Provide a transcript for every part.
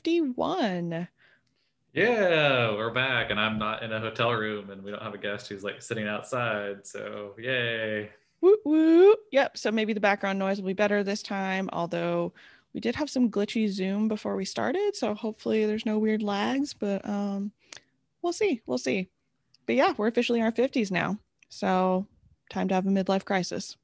episode 51. Yeah, we're back, and I'm not in a hotel room, and we don't have a guest who's like sitting outside. So, yay. Woo woo. Yep. So maybe the background noise will be better this time, although we did have some glitchy Zoom before we started. So hopefully there's no weird lags, but um, we'll see. We'll see. But yeah, we're officially in our 50s now. So time to have a midlife crisis.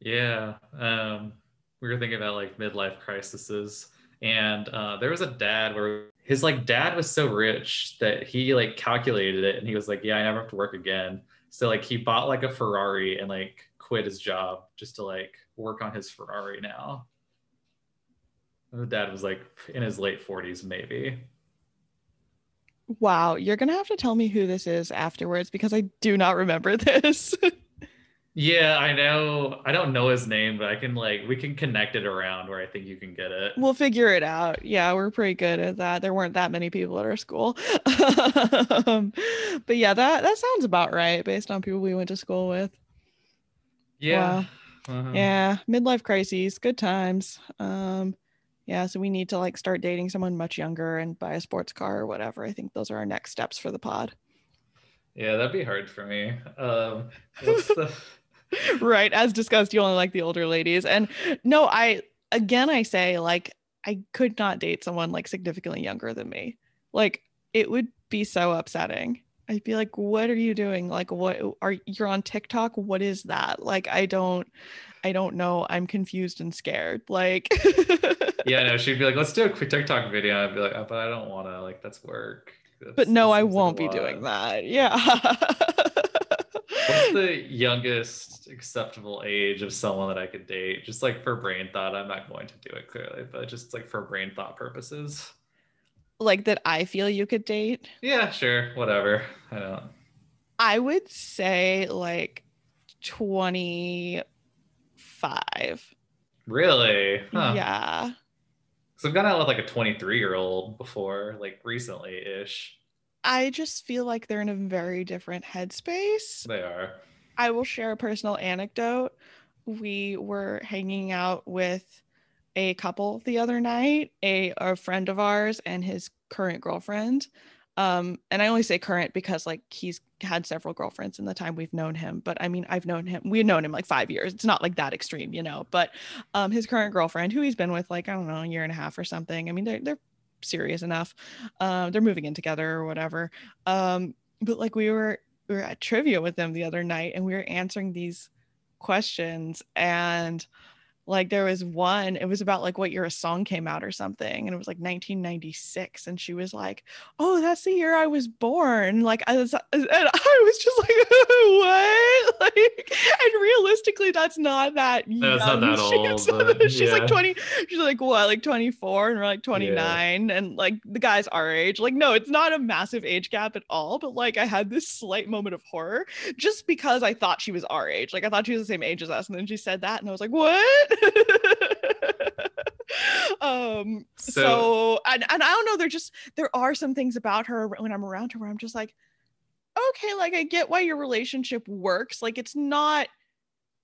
Yeah. Um, we were thinking about like midlife crises. And uh, there was a dad where his like dad was so rich that he like calculated it and he was like, Yeah, I never have to work again. So like he bought like a Ferrari and like quit his job just to like work on his Ferrari now. And the dad was like in his late 40s, maybe. Wow, you're gonna have to tell me who this is afterwards because I do not remember this. Yeah, I know. I don't know his name, but I can like we can connect it around where I think you can get it. We'll figure it out. Yeah, we're pretty good at that. There weren't that many people at our school. um, but yeah, that that sounds about right based on people we went to school with. Yeah. Wow. Uh-huh. Yeah, midlife crises, good times. Um yeah, so we need to like start dating someone much younger and buy a sports car or whatever. I think those are our next steps for the pod. Yeah, that'd be hard for me. Um, what's the right as discussed you only like the older ladies. And no i again i say like i could not date someone like significantly younger than me. Like it would be so upsetting. I'd be like what are you doing? Like what are you're on tiktok? What is that? Like i don't i don't know. I'm confused and scared. Like yeah no she'd be like let's do a quick tiktok video. I'd be like oh, but i don't want to like that's work. That's, but no i won't be doing that. Yeah What's the youngest acceptable age of someone that I could date? Just like for brain thought, I'm not going to do it clearly, but just like for brain thought purposes. Like that I feel you could date? Yeah, sure. Whatever. I don't. I would say like 25. Really? Huh. Yeah. So I've gone out with like a 23 year old before, like recently ish. I just feel like they're in a very different headspace. They are. I will share a personal anecdote. We were hanging out with a couple the other night, a, a friend of ours and his current girlfriend. Um, and I only say current because like he's had several girlfriends in the time we've known him. But I mean, I've known him, we've known him like five years. It's not like that extreme, you know. But um, his current girlfriend, who he's been with like, I don't know, a year and a half or something. I mean, they're they're serious enough. Uh, they're moving in together or whatever. Um, but like we were we were at trivia with them the other night and we were answering these questions and like there was one it was about like what year a song came out or something and it was like 1996 and she was like oh that's the year i was born like i was and i was just like what like and realistically that's not that young. not that old she's yeah. like 20 she's like what like 24 and we're like 29 yeah. and like the guy's our age like no it's not a massive age gap at all but like i had this slight moment of horror just because i thought she was our age like i thought she was the same age as us and then she said that and i was like what um so, so and, and i don't know there just there are some things about her when i'm around her where i'm just like okay like i get why your relationship works like it's not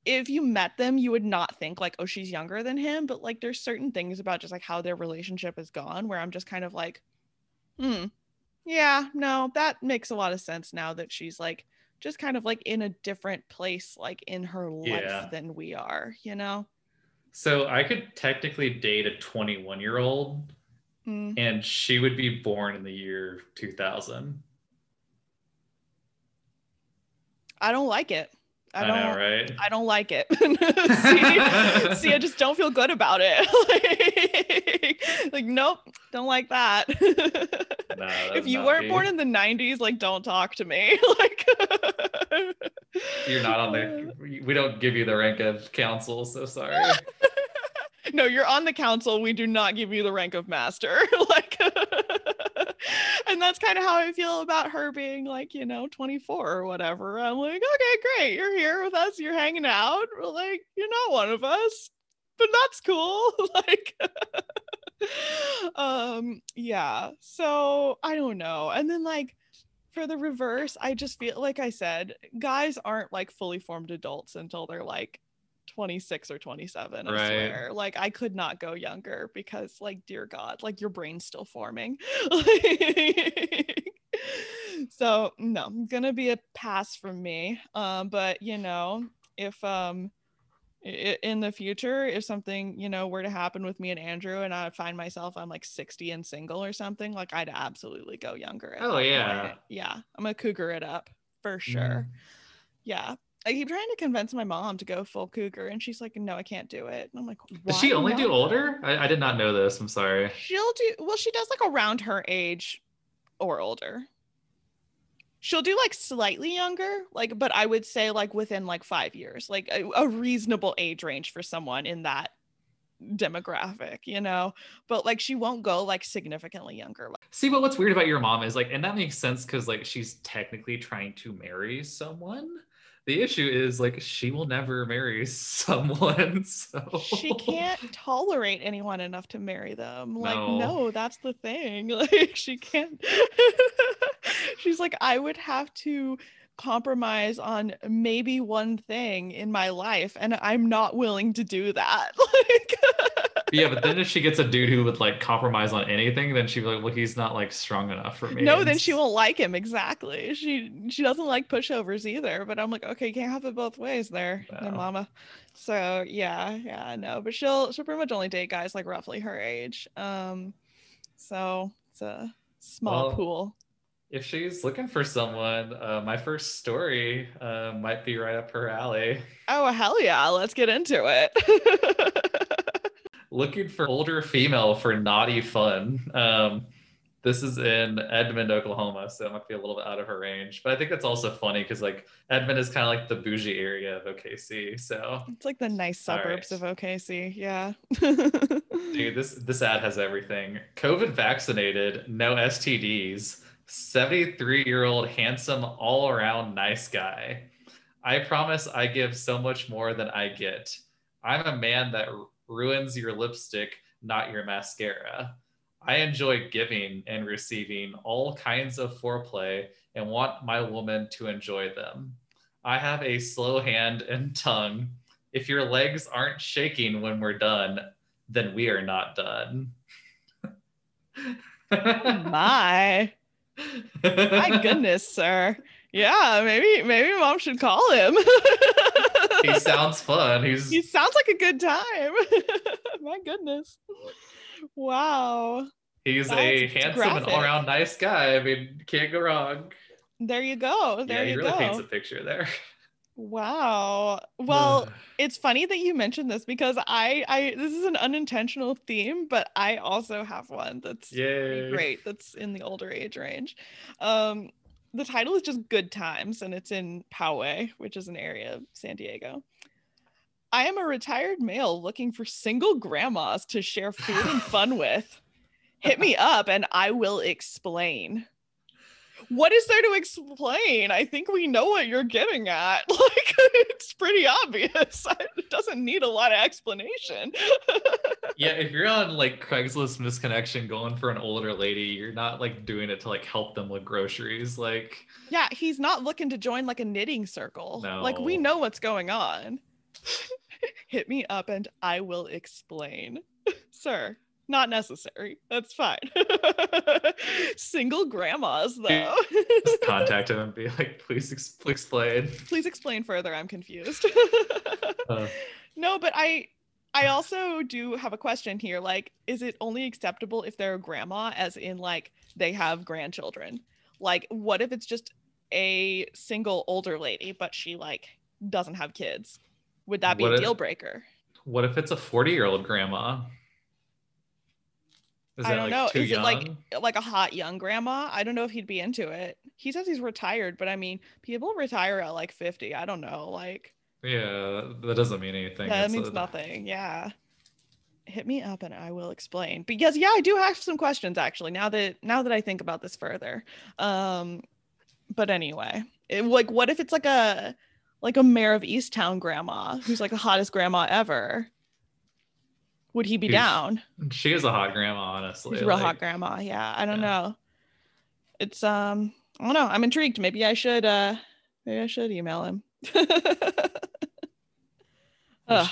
if you met them you would not think like oh she's younger than him but like there's certain things about just like how their relationship has gone where i'm just kind of like hmm yeah no that makes a lot of sense now that she's like just kind of like in a different place like in her life yeah. than we are you know so I could technically date a 21 year old mm. and she would be born in the year 2000. I don't like it. I, I don't, know, right? I don't like it. see, see, I just don't feel good about it. like, like, nope, don't like that. Nah, if you weren't me. born in the 90s, like, don't talk to me. like, you're not on the. We don't give you the rank of council, so sorry. no, you're on the council. We do not give you the rank of master. like and that's kind of how I feel about her being like, you know, 24 or whatever. I'm like, okay, great. You're here with us. You're hanging out. We're like, you're not one of us, but that's cool. like, um, yeah. So I don't know. And then like for the reverse, I just feel like I said, guys aren't like fully formed adults until they're like 26 or 27 i Right. swear like i could not go younger because like dear god like your brain's still forming so no it's gonna be a pass from me um but you know if um in the future if something you know were to happen with me and andrew and i find myself i'm like 60 and single or something like i'd absolutely go younger Oh, yeah. point. yeah i'm gonna cougar it up for sure Mhm. yeah. I keep trying to convince my mom to go full cougar, and she's like, "No, I can't do it." And I'm like, "Why?" Does she only do older? I, I did not know this. I'm sorry. She'll do well. She does like around her age or older. She'll do like slightly younger, like, but I would say like within like five years, like a, a reasonable age range for someone in that demographic, you know. But like, she won't go like significantly younger. See, but what's weird about your mom is like, and that makes sense because like she's technically trying to marry someone. The issue is like she will never marry someone. So she can't tolerate anyone enough to marry them. Like, No. no, that's the thing. Like, she can't. She's like, I would have to compromise on maybe one thing in my life, and I'm not willing to do that. Like, yeah, but then if she gets a dude who would like compromise on anything, then she'd be like, well, he's not like strong enough for me. no, then she won't like him. Exactly. She she doesn't like pushovers either. But I'm like, okay, you can't have it both ways there, there, No. mama. So yeah, yeah, no. But she'll she'll pretty much only date guys like roughly her age. Um, so it's a small Well, pool. If she's looking for someone, uh, my first story uh, might be right up her alley. Oh hell yeah, let's get into it. looking for older female for naughty fun. Um, this is in Edmond, Oklahoma, so it might be a little bit out of her range. But I think that's also funny because like Edmond is kind of like the bougie area of OKC. So it's like the nice suburbs right. of OKC. Yeah. dude, this this ad has everything. COVID vaccinated, no STDs. 73 year old handsome all around nice guy. I promise I give so much more than I get. I'm a man that ruins your lipstick, not your mascara. I enjoy giving and receiving all kinds of foreplay and want my woman to enjoy them. I have a slow hand and tongue. If your legs aren't shaking when we're done, then we are not done. Oh my my goodness, sir. Yeah, maybe maybe mom should call him. he sounds fun. He's he sounds like a good time. my goodness. Wow. he's a That's handsome and all around nice guy. I mean, can't go wrong. There you go. There yeah, you he really go. paints a picture there. Wow. Well, it's funny that you mentioned this because I I this is an unintentional theme, but I also have one that's Yay. great that's in the older age range. Um the title is just Good Times and it's in Poway, which is an area of San Diego. I am a retired male looking for single grandmas to share food and fun with. Hit me up and I will explain. What is there to explain? I think we know what you're getting at. Like, it's pretty obvious. It doesn't need a lot of explanation. yeah, if you're on like Craigslist misconnection going for an older lady, you're not like doing it to like help them with groceries. Like, yeah, he's not looking to join like a knitting circle. No. Like, we know what's going on. Hit me up and I will explain. Sir, not necessary. That's fine. Single grandmas, though. just contact him and be like, please, ex- explain. Please explain further. I'm confused. Uh, no, but I I also do have a question here. Like, is it only acceptable if they're a grandma, as in like they have grandchildren? Like, what if it's just a single older lady, but she like doesn't have kids? Would that be a deal breaker? what if it's a 40 year old grandma? I don't like, know. Is it like like a hot young grandma? I don't know if he'd be into it. He says he's retired, but I mean, people retire at like 50. I don't know. Like Yeah, that doesn't mean anything. that It's means a- nothing. Yeah. Hit me up and I will explain. Because yeah, I do have some questions actually. Now that now that I think about this further. Um but anyway, it, like what if it's like a like a Mare of Easttown grandma who's like the hottest grandma ever? Would he be down? She is a hot grandma, honestly. She's a real like- hot grandma. Yeah, I don't Yeah. know. It's um, I don't know. I'm intrigued. Maybe I should uh, maybe I should email him.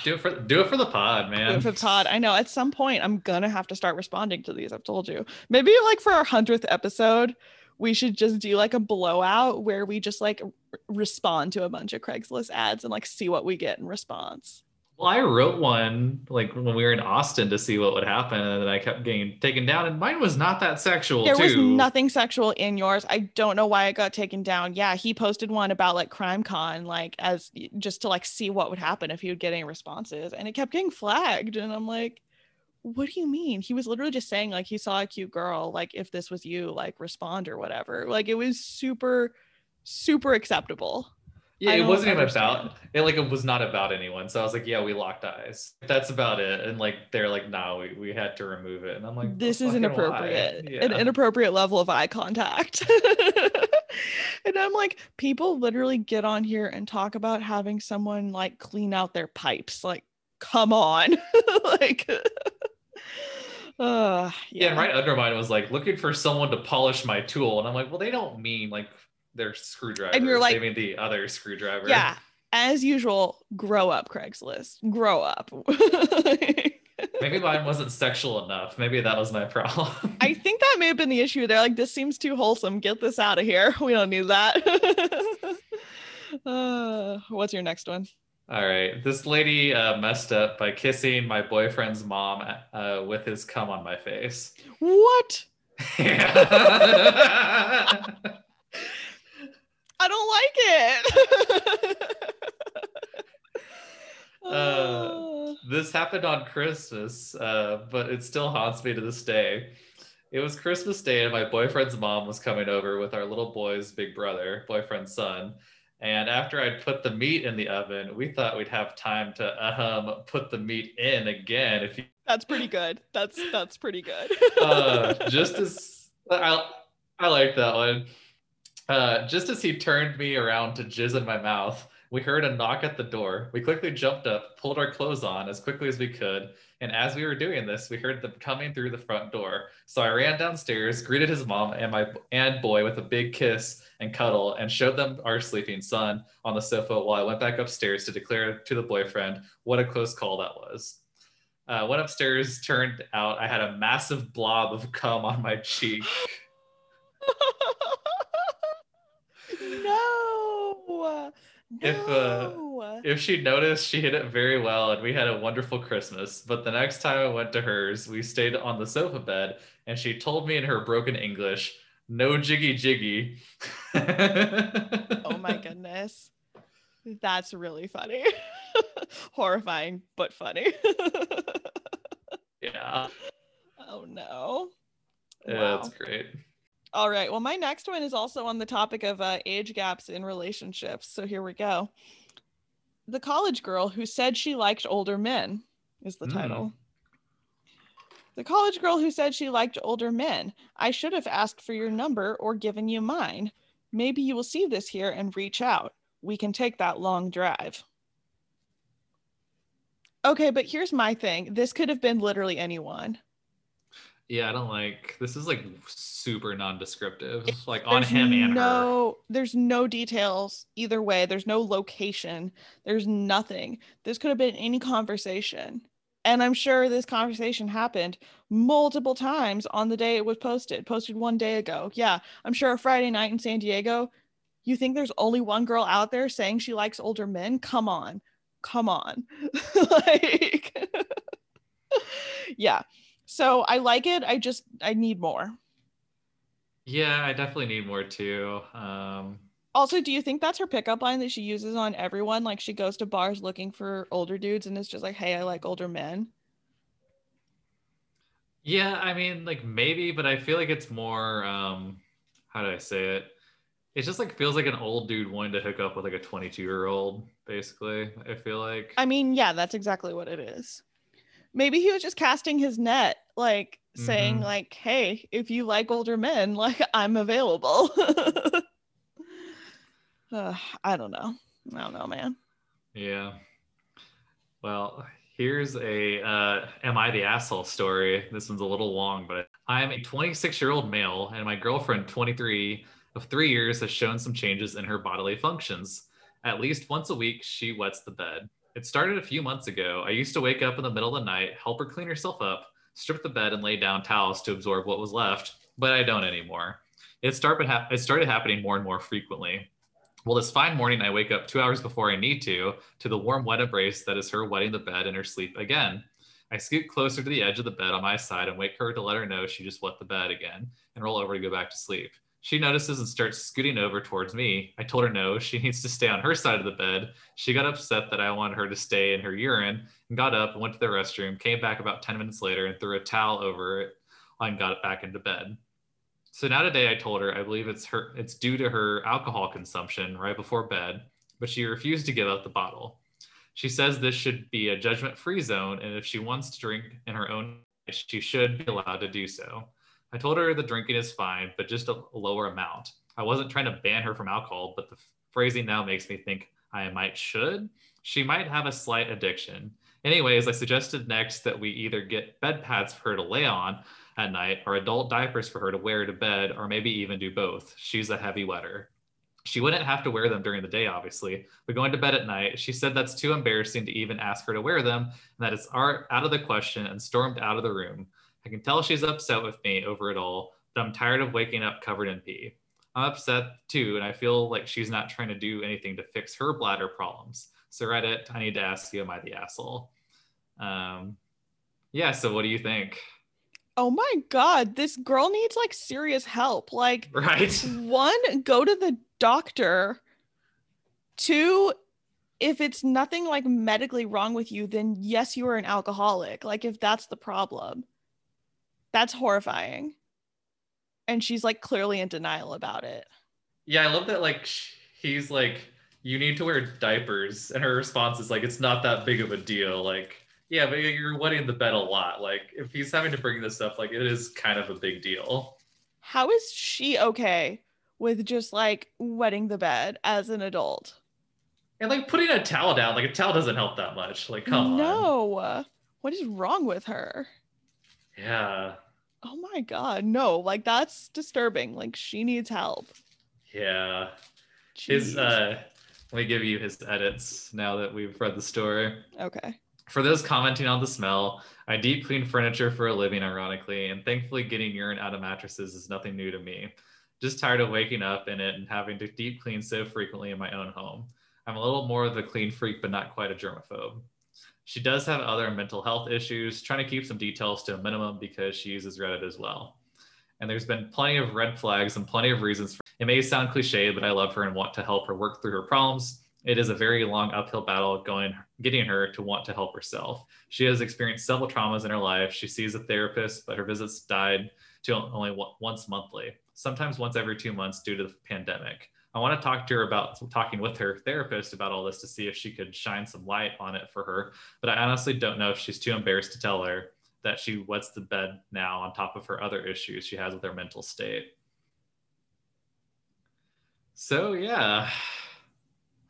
Do it for do it for the pod, man. Do it for the pod. I know. At some point, I'm gonna have to start responding to these. I've told you. Maybe like for our hundredth episode, we should just do like a blowout where we just like r- respond to a bunch of Craigslist ads and like see what we get in response. Well, I wrote one like when we were in Austin to see what would happen, and then I kept getting taken down, and mine was not that sexual. There too. was nothing sexual in yours. I don't know why it got taken down. Yeah, he posted one about like Crime Con, like as just to like see what would happen if he would get any responses, and it kept getting flagged, and I'm like, what do you mean? He was literally just saying like he saw a cute girl, like if this was you, like respond or whatever. Like it was super, super acceptable. Yeah, it wasn't even about it. Like it was not about anyone. So I was like, yeah, we locked eyes. That's about it. And like they're like, no, we, we had to remove it. And I'm like, this is inappropriate. Yeah. An inappropriate level of eye contact. and I'm like, people literally get on here and talk about having someone like clean out their pipes. Like, come on. like uh, yeah. yeah, and right under mine was like looking for someone to polish my tool. And I'm like, well, they don't mean like their screwdriver. And you're like, mean the other screwdriver. Yeah. As usual, grow up, Craigslist. Grow up. Maybe mine wasn't sexual enough. Maybe that was my problem. I think that may have been the issue. They're like, this seems too wholesome. Get this out of here. We don't need that. uh, what's your next one? All right. This lady uh, messed up by kissing my boyfriend's mom uh, with his cum on my face. What? Yeah. I don't like it. uh, this happened on Christmas, uh, but it still haunts me to this day. It was Christmas Day, and my boyfriend's mom was coming over with our little boy's big brother, boyfriend's son. And after I'd put the meat in the oven, we thought we'd have time to um, put the meat in again. If you... that's pretty good. That's that's pretty good. uh, just as I I like that one. Uh, just as he turned me around to jizz in my mouth, we heard a knock at the door. We quickly jumped up, pulled our clothes on as quickly as we could, and as we were doing this, we heard them coming through the front door. So I ran downstairs, greeted his mom and my and boy with a big kiss and cuddle, and showed them our sleeping son on the sofa while I went back upstairs to declare to the boyfriend what a close call that was. Uh, went upstairs, turned out I had a massive blob of cum on my cheek. no. If uh, if she noticed, she hit it very well, and we had a wonderful Christmas. But the next time I went to hers, we stayed on the sofa bed, and she told me in her broken English, "No jiggy jiggy." oh my goodness, that's really funny, horrifying but funny. yeah. Oh no. Yeah, wow. that's great. All right. Well, my next one is also on the topic of uh, age gaps in relationships. So here we go. The college girl who said she liked older men is the mm. title. The college girl who said she liked older men. I should have asked for your number or given you mine. Maybe you will see this here and reach out. We can take that long drive. Okay, but here's my thing. This could have been literally anyone. Yeah, I don't like this is like super non-descriptive, like on him and no, her. There's no details either way. There's no location. There's nothing. This could have been any conversation. And I'm sure this conversation happened multiple times on the day it was posted, posted one day ago. Yeah, I'm sure a Friday night in San Diego. You think there's only one girl out there saying she likes older men? Come on. Come on. like, yeah. So I like it. I just I need more. Yeah, I definitely need more too. Um also, do you think that's her pickup line that she uses on everyone? Like she goes to bars looking for older dudes and it's just like, "Hey, I like older men." Yeah, I mean, like maybe, but I feel like it's more um how do I say it? It just like feels like an old dude wanting to hook up with like a 22 year old, basically. I feel like. I mean, yeah, that's exactly what it is maybe he was just casting his net like mm-hmm. saying like hey if you like older men like i'm available. Uh, i don't know. I don't know man. Yeah. Well here's a uh, am i the asshole story. This one's a little long but i'm a 26 year old male and my girlfriend 23 of three years has shown some changes in her bodily functions. At least once a week she wets the bed It started a few months ago. I used to wake up in the middle of the night, help her clean herself up, strip the bed, and lay down towels to absorb what was left, but I don't anymore. It started, it started happening more and more frequently. Well, this fine morning, I wake up two hours before I need to, to the warm, wet embrace that is her wetting the bed in her sleep again. I scoot closer to the edge of the bed on my side and wake her to let her know she just wet the bed again and roll over to go back to sleep. She notices and starts scooting over towards me. I told her no, she needs to stay on her side of the bed. She got upset that I wanted her to stay in her urine and got up and went to the restroom, came back about 10 minutes later and threw a towel over it and got back into bed. So now today I told her I believe it's her it's due to her alcohol consumption right before bed, but she refused to give up the bottle. She says this should be a judgment-free zone and if she wants to drink in her own she should be allowed to do so. I told her the drinking is fine, but just a lower amount. I wasn't trying to ban her from alcohol, but the phrasing now makes me think I might should. She might have a slight addiction. Anyways, I suggested next that we either get bed pads for her to lay on at night or adult diapers for her to wear to bed, or maybe even do both. She's a heavy wetter. She wouldn't have to wear them during the day, obviously, but going to bed at night, she said that's too embarrassing to even ask her to wear them and that it's out of the question and stormed out of the room. I can tell she's upset with me over it all, but I'm tired of waking up covered in pee. I'm upset too, and I feel like she's not trying to do anything to fix her bladder problems. So Reddit, I need to ask you, am I the asshole? Um, yeah. So what do you think? Oh my god, this girl needs like serious help. Like, right? One, go to the doctor. Two, if it's nothing like medically wrong with you, then yes, you are an alcoholic. Like, if that's the problem. That's horrifying. And she's like clearly in denial about it. Yeah, I love that. Like, he's like, you need to wear diapers. And her response is like, it's not that big of a deal. Like, yeah, but you're wetting the bed a lot. Like, if he's having to bring this up, like, it is kind of a big deal. How is she okay with just like wetting the bed as an adult? And like putting a towel down, like a towel doesn't help that much. Like, come no. on. No. What is wrong with her? Yeah oh my god no like that's disturbing like she needs help. Yeah. Jeez. his uh let me give you his edits now that we've read the story. Okay. For those commenting on the smell i deep clean furniture for a living ironically and thankfully getting urine out of mattresses is nothing new to me. Just tired of waking up in it and having to deep clean so frequently in my own home. I'm a little more of a clean freak but not quite a germaphobe she does have other mental health issues, trying to keep some details to a minimum because she uses Reddit as well. And there's been plenty of red flags and plenty of reasons. For, it may sound cliche, but I love her and want to help her work through her problems. It is a very long uphill battle going getting her to want to help herself. She has experienced several traumas in her life. She sees a therapist, but her visits died to only once monthly, sometimes once every two months due to the pandemic. I want to talk to her about talking with her therapist about all this to see if she could shine some light on it for her. But I honestly don't know if she's too embarrassed to tell her that she wets the bed now on top of her other issues she has with her mental state. So, yeah,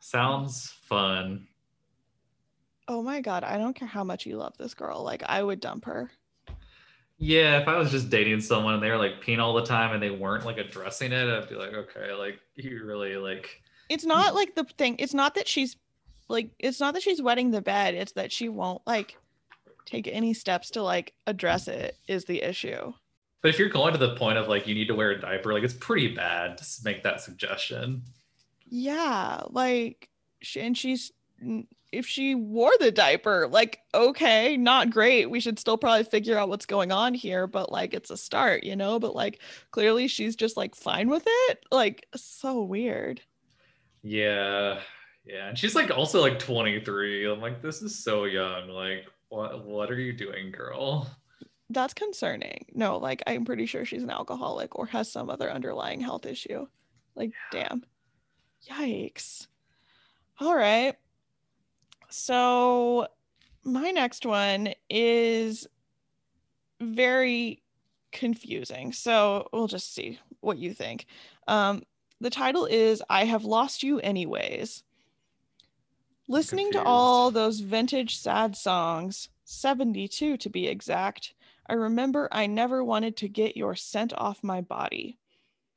sounds fun. Oh my God. I don't care how much you love this girl. Like, I would dump her. Yeah, if I was just dating someone and they were like peeing all the time and they weren't like addressing it, I'd be like, okay, like you really like. It's not like the thing. It's not that she's like. It's not that she's wetting the bed. It's that she won't like take any steps to like address it. Is the issue. But if you're going to the point of like you need to wear a diaper, like it's pretty bad to make that suggestion. Yeah, like, and she's if she wore the diaper like okay not great. We should still probably figure out what's going on here but like it's a start you know? But like clearly she's just like fine with it. Like so weird. Yeah. Yeah. And she's like also like 23 i'm like this is so young. Like what what are you doing girl? That's concerning. No like i'm pretty sure she's an alcoholic or has some other underlying health issue. Like yeah. damn. Yikes. All right so, my next one is very confusing. So, we'll just see what you think. Um, the title is I Have Lost You Anyways. Listening to all those vintage sad songs, 72 to be exact, I remember I never wanted to get your scent off my body.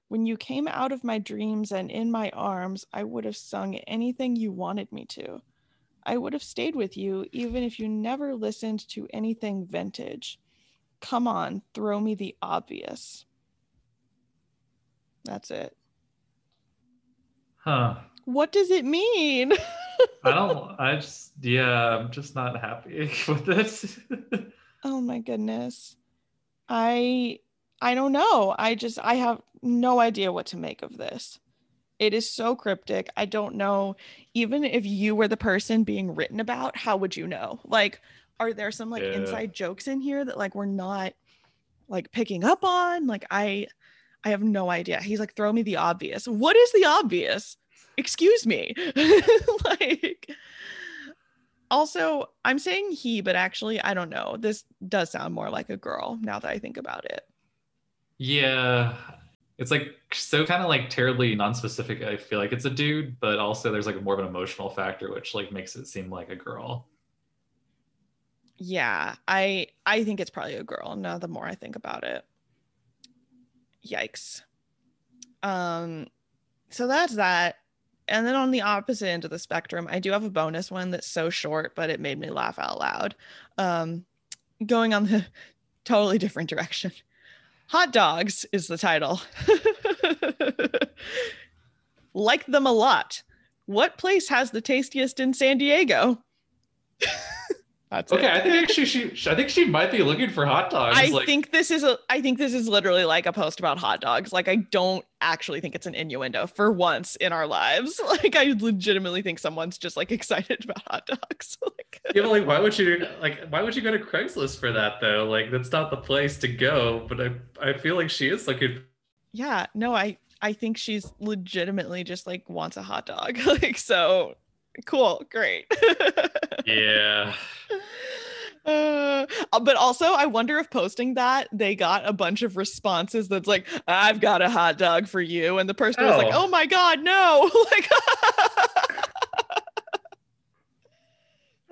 When you came out of my dreams and in my arms, I would have sung anything you wanted me to. I would have stayed with you even if you never listened to anything vintage. Come on, throw me the obvious. That's it. Huh. What does it mean? I don't, I just, yeah, I'm just not happy with this. oh my goodness. I I don't know. I just I have no idea what to make of this. It is so cryptic. I don't know even if you were the person being written about, how would you know? Like are there some like Yeah. inside jokes in here that like we're not like picking up on? Like I I have no idea. He's like throw me the obvious. What is the obvious? Excuse me. like also, I'm saying he, but actually, I don't know. This does sound more like a girl now that I think about it. Yeah. It's like so kind of like terribly non-specific. I feel like it's a dude, but also there's like more of an emotional factor, which like makes it seem like a girl. Yeah, I I think it's probably a girl. Now the more I think about it. Yikes. Um so that's that. And then on the opposite end of the spectrum, I do have a bonus one that's so short, but it made me laugh out loud. Um going on the totally different direction. Hot dogs is the title. like them a lot. What place has the tastiest in San Diego? That's Okay, it. I think actually she I think she might be looking for hot dogs. I like, think this is a I think this is literally like a post about hot dogs. Like I don't actually think it's an innuendo for once in our lives. Like I legitimately think someone's just like excited about hot dogs. like yeah, but like why would you like why would you go to Craigslist for that though? Like that's not the place to go. But I I feel like she is looking yeah, no, I I think she's legitimately just like wants a hot dog. like so cool, great. Yeah. Uh, but also, I wonder if posting that they got a bunch of responses that's like, "I've got a hot dog for you," and the person was like, Oh. "Oh my god, no!" like,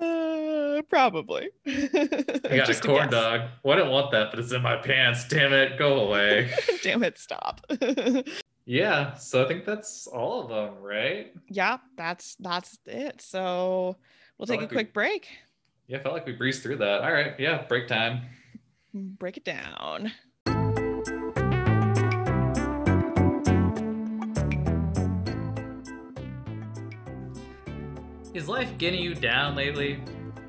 uh, probably. I got a corn dog. Well, I didn't want that, but it's in my pants. Damn it, go away. Damn it! Stop. Yeah, so I think that's all of them, right? yeah, that's that's it. So we'll take a like we- quick break. Yeah, I felt like we breezed through that. All right, yeah, break time. Mm, break it down. Is life getting you down lately?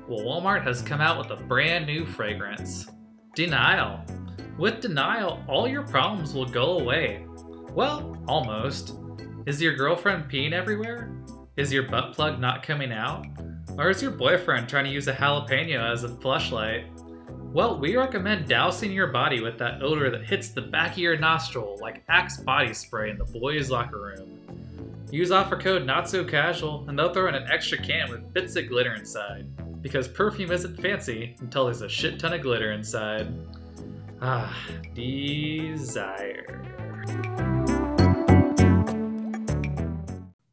Well, Walmart has come out with a brand new fragrance Denial. With Denial, all your problems will go away. Well, almost. Is your girlfriend peeing everywhere? Is your butt plug not coming out? Or is your boyfriend trying to use a jalapeno as a flashlight? Well, we recommend dousing your body with that odor that hits the back of your nostril like Axe body spray in the boys' locker room. Use offer code not so casual and they'll throw in an extra can with bits of glitter inside. Because perfume isn't fancy until there's a shit ton of glitter inside. Ah, desire.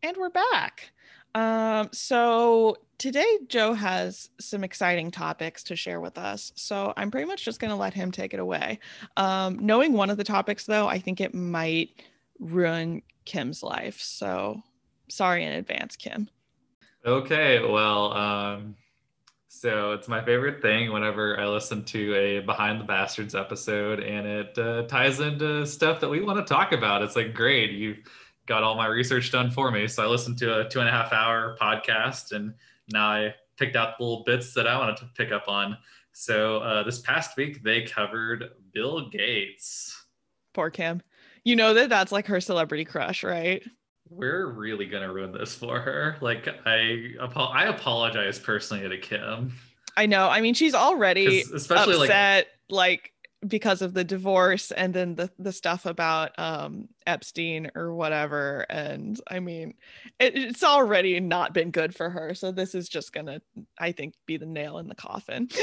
And we're back. Um, so today Joe has some exciting topics to share with us. So I'm pretty much just going to let him take it away. Um, knowing one of the topics, though, I think it might ruin Kim's life. So sorry in advance, Kim. Okay, well, um, so it's my favorite thing whenever I listen to a Behind the Bastards episode and it uh, ties into stuff that we want to talk about. It's like, great, you got all my research done for me. So I listened to a two and a half hour podcast and now I picked out the little bits that I wanted to pick up on. So uh, this past week, they covered Bill Gates. Poor Kim. You know that that's like her celebrity crush, right? We're really gonna ruin this for her. Like I, I apologize personally to Kim. I know. I mean, she's already especially like like because of the divorce and then the the stuff about um Epstein or whatever and I mean it, it's already not been good for her so this is just gonna I think be the nail in the coffin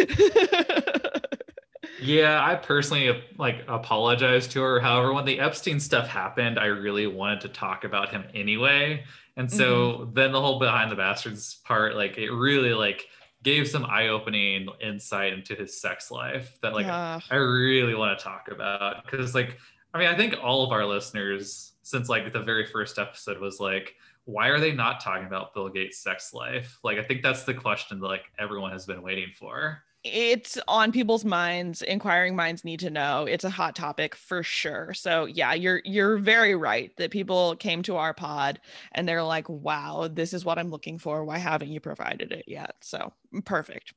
Yeah, I personally like apologize to her. However, when the Epstein stuff happened, I really wanted to talk about him anyway. And so then the whole behind the bastards part, like it really like gave some eye-opening insight into his sex life that like Ugh. I really want to talk about because like I mean I think all of our listeners since like the very first episode was like, why are they not talking about Bill Gates' sex life? Like, I think that's the question that like everyone has been waiting for. It's on people's minds. Inquiring minds need to know. It's a hot topic for sure. So yeah, you're you're very right that people came to our pod and they're like, "Wow, this is what I'm looking for. Why haven't you provided it yet?" So mm, perfect.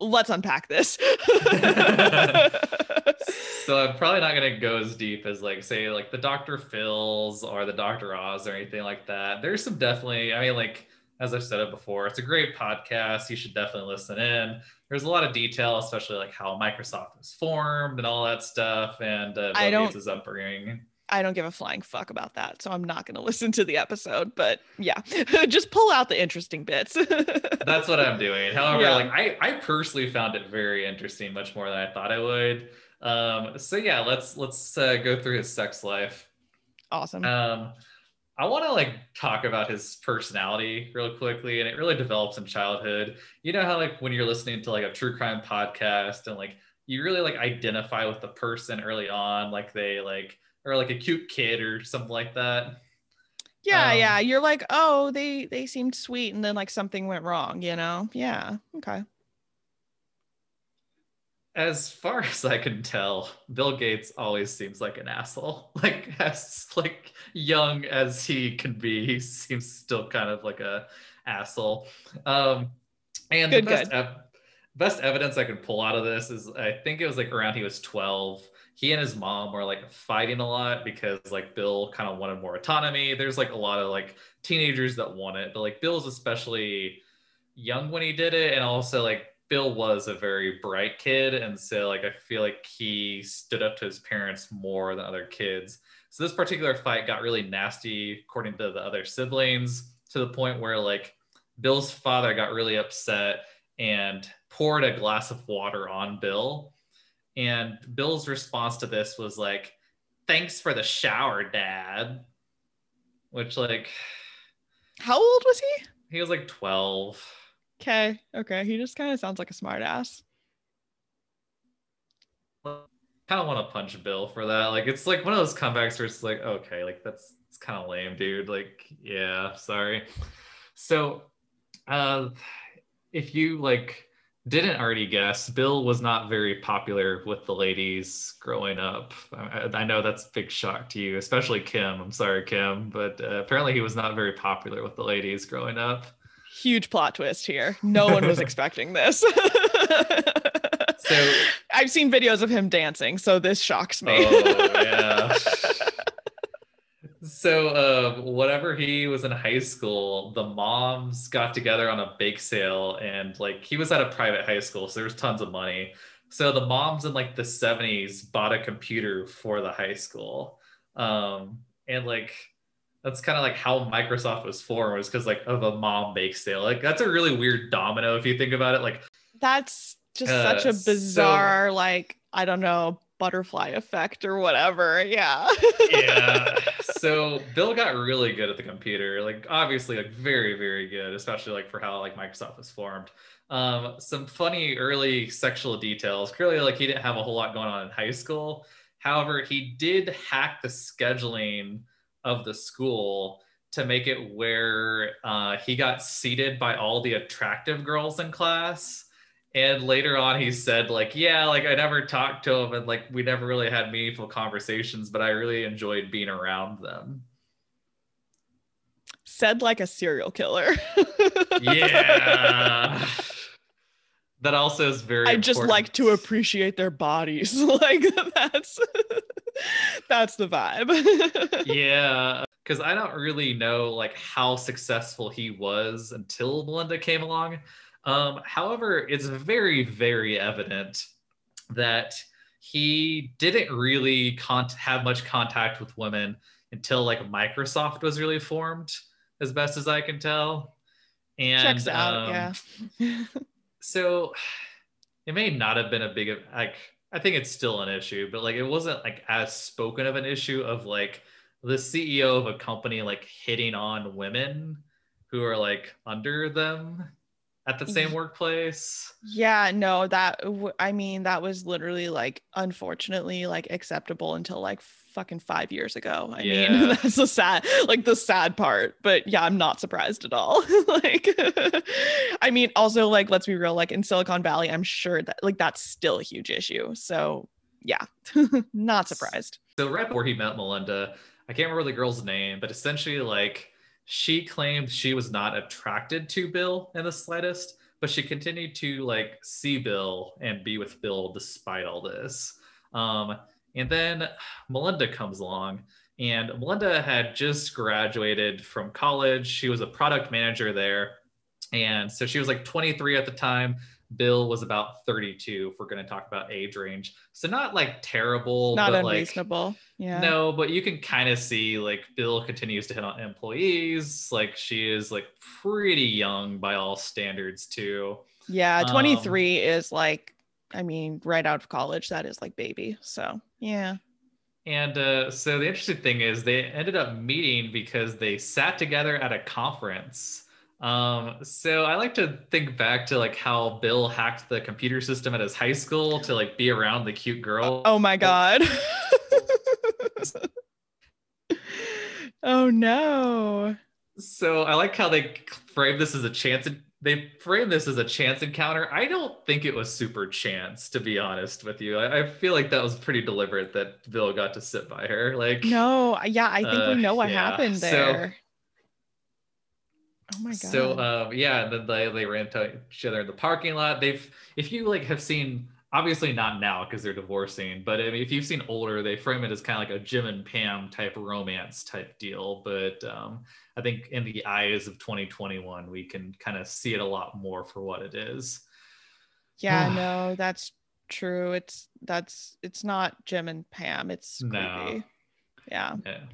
Let's unpack this. so I'm probably not gonna go as deep as like say like the Dr. Phil's or the Dr. Oz or anything like that. There's some definitely, I mean, like as I've said it before, it's a great podcast. You should definitely listen in. There's a lot of detail, especially like how Microsoft was formed and all that stuff, and uh, I don't, upbringing. I don't give a flying fuck about that, so I'm not going to listen to the episode. But yeah, just pull out the interesting bits. That's what I'm doing. However, yeah. like I, I personally found it very interesting, much more than I thought I would. Um, so yeah, let's let's uh, go through his sex life. Awesome. Um, I want to like talk about his personality real quickly, and it really develops in childhood. You know how like when you're listening to like a true crime podcast and like you really like identify with the person early on, like they like or like a cute kid or something like that. Yeah, um, yeah. You're like, oh, they they seemed sweet, and then like something went wrong. You know? Yeah. Okay as far as I can tell, Bill Gates always seems like an asshole. Like as like young as he can be, he seems still kind of like a asshole. Um, and good, the best, ev- best evidence I can pull out of this is I think it was like around he was 12. He and his mom were like fighting a lot because like Bill kind of wanted more autonomy. There's like a lot of like teenagers that want it, but like Bill's especially young when he did it, and also like Bill was a very bright kid, and so like I feel like he stood up to his parents more than other kids. So this particular fight got really nasty, according to the other siblings, to the point where like Bill's father got really upset and poured a glass of water on Bill. And Bill's response to this was like, "Thanks for the shower, Dad." Which like, how old was he? He was like twelve. Okay. Okay. He just kind of sounds like a smartass. Kind of want to punch Bill for that. Like it's like one of those comebacks where it's like, okay, like that's it's kind of lame, dude. Like, yeah, sorry. So, uh, if you like didn't already guess, Bill was not very popular with the ladies growing up. I, I know that's a big shock to you, especially Kim. I'm sorry, Kim, but uh, apparently he was not very popular with the ladies growing up huge plot twist here. No one was expecting this. so I've seen videos of him dancing, so this shocks me. Oh, yeah. so uh, whenever he was in high school, the moms got together on a bake sale, and like he was at a private high school, so there was tons of money. So the moms in like the 70s bought a computer for the high school. Um, and like that's kind of like how Microsoft was formed was because like of a mom bake sale. Like that's a really weird domino if you think about it. Like that's just uh, such a bizarre, so, like I don't know, butterfly effect or whatever. Yeah. yeah. So Bill got really good at the computer. Like obviously, like very, very good, especially like for how like Microsoft was formed. Um, some funny early sexual details. Clearly, like he didn't have a whole lot going on in high school. However, he did hack the scheduling of the school to make it where uh, he got seated by all the attractive girls in class. And later on, he said, like, yeah, like I never talked to him and like we never really had meaningful conversations, but I really enjoyed being around them. Said like a serial killer. yeah. that also is very I just like to appreciate their bodies. like that's that's the vibe. yeah, because I don't really know like how successful he was until Melinda came along. Um, however, it's very, very evident that he didn't really con- have much contact with women until like Microsoft was really formed, as best as I can tell. And checks out, um, yeah. so it may not have been a big like I think it's still an issue, but like it wasn't like as spoken of an issue of like the CEO of a company like hitting on women who are like under them at the same workplace. Yeah, no, that I mean that was literally like unfortunately like acceptable until like fucking five years ago. I Yeah. mean, that's the sad, like the sad part. But yeah, I'm not surprised at all. like, I mean, also like, let's be real, like in Silicon Valley, I'm sure that like that's still a huge issue. So yeah, not surprised. So right before he met Melinda, I can't remember the girl's name, but essentially like she claimed she was not attracted to Bill in the slightest, but she continued to like see Bill and be with Bill despite all this. Um, and then Melinda comes along, and Melinda had just graduated from college. She was a product manager there. And so she was like 23 at the time. Bill was about 32, if we're going to talk about age range. So not like terrible, Not but like unreasonable. yeah. no, but you can kind of see like Bill continues to hit on employees. Like she is like pretty young by all standards too. Yeah, Um, 23 is like, I mean, right out of college, that is like baby. So yeah. And uh, so the interesting thing is they ended up meeting because they sat together at a conference. Um, so I like to think back to like how Bill hacked the computer system at his high school to like be around the cute girl. Oh my God. oh no. So I like how they frame this as a chance. They frame this as a chance encounter. I don't think it was super chance, to be honest with you. I, I feel like that was pretty deliberate that Bill got to sit by her. Like, No, yeah, I think Uh, we know what yeah, happened so- there. oh my God. So um, yeah, and then they, they ran into each other in the parking lot. They've if you like have seen obviously not now because they're divorcing, but I mean, if you've seen older, they frame it as kind of like a Jim and Pam type romance type deal. But um, I think in the eyes of 2021, we can kind of see it a lot more for what it is. yeah, no, that's true. It's that's it's not Jim and Pam. It's No. Yeah. Yeah.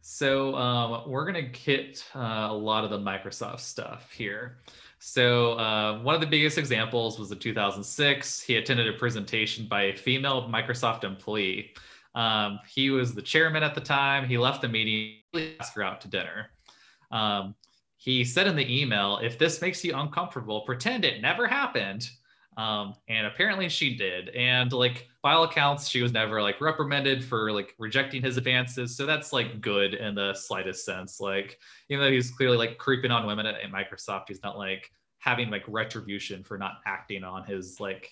So um, we're gonna get uh, a lot of the Microsoft stuff here. So uh, one of the biggest examples was in 2006. He attended a presentation by a female Microsoft employee. Um, he was the chairman at the time. He left the meeting, asked her out to dinner. Um, he said in the email, "If this makes you uncomfortable, pretend it never happened." Um, and apparently she did. And like by all accounts, she was never like reprimanded for like rejecting his advances. So that's like good in the slightest sense. Like even though he's clearly like creeping on women at, at Microsoft, he's not like having like retribution for not acting on his like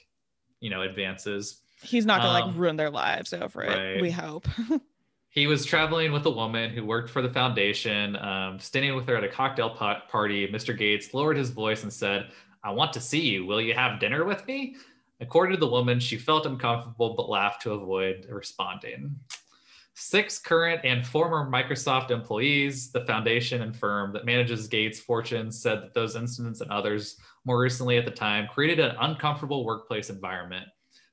you know advances. He's not gonna Um, like ruin their lives over it. right. We hope. He was traveling with a woman who worked for the foundation. Um, standing with her at a cocktail pot party, Mr. Gates lowered his voice and said, I want to see you. Will you have dinner with me? According to the woman, she felt uncomfortable but laughed to avoid responding. Six current and former Microsoft employees, the foundation and firm that manages Gates' fortunes, said that those incidents and others more recently at the time created an uncomfortable workplace environment.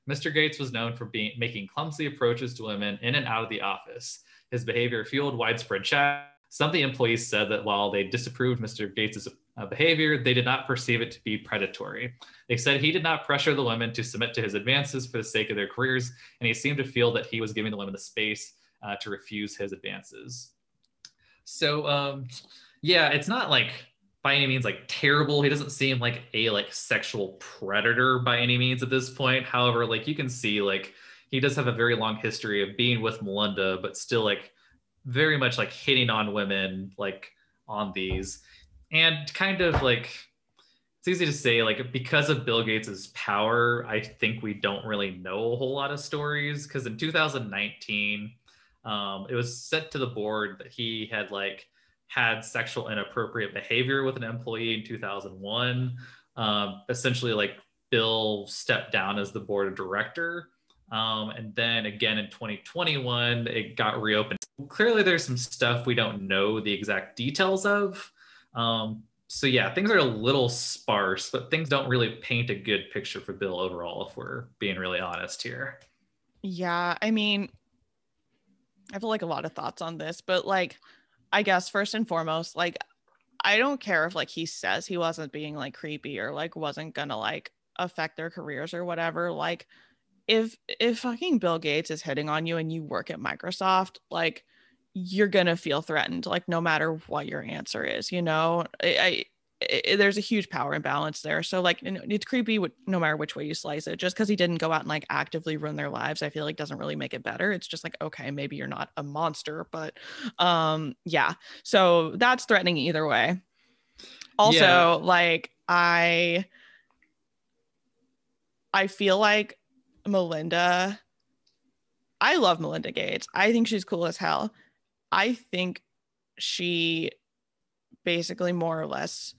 Mr. Gates was known for being making clumsy approaches to women in and out of the office. His behavior fueled widespread chat. Some of the employees said that while they disapproved Mr. Gates' behavior, they did not perceive it to be predatory. They said he did not pressure the women to submit to his advances for the sake of their careers, and he seemed to feel that he was giving the women the space uh, to refuse his advances. So, um, yeah, it's not like by any means like terrible. He doesn't seem like a like sexual predator by any means at this point. However, like you can see like he does have a very long history of being with Melinda, but still like very much like hitting on women like on these and kind of like it's easy to say like because of bill gates's power i think we don't really know a whole lot of stories. Because in 2019 um, it was sent to the board that he had like had sexual inappropriate behavior with an employee in 2001 um, essentially like bill stepped down as the board of director. Um, and then again in 2021 it got reopened. Clearly there's some stuff we don't know the exact details of um, so yeah, things are a little sparse, but things don't really paint a good picture for Bill overall, if we're being really honest here. Yeah, I mean, I have like a lot of thoughts on this, but like, I guess first and foremost, like, I don't care if like he says he wasn't being like creepy or like wasn't gonna like affect their careers or whatever. Like, if if fucking Bill Gates is hitting on you and you work at Microsoft, like, you're gonna feel threatened, like no matter what your answer is. You know, I, I it, there's a huge power imbalance there. So like it's creepy no matter which way you slice it. Just because he didn't go out and like actively ruin their lives, I feel like doesn't really make it better. It's just like okay, maybe you're not a monster, but um yeah. So that's threatening either way. Also, yeah. like I I feel like Melinda I love Melinda Gates. I think she's cool as hell. I think she basically more or less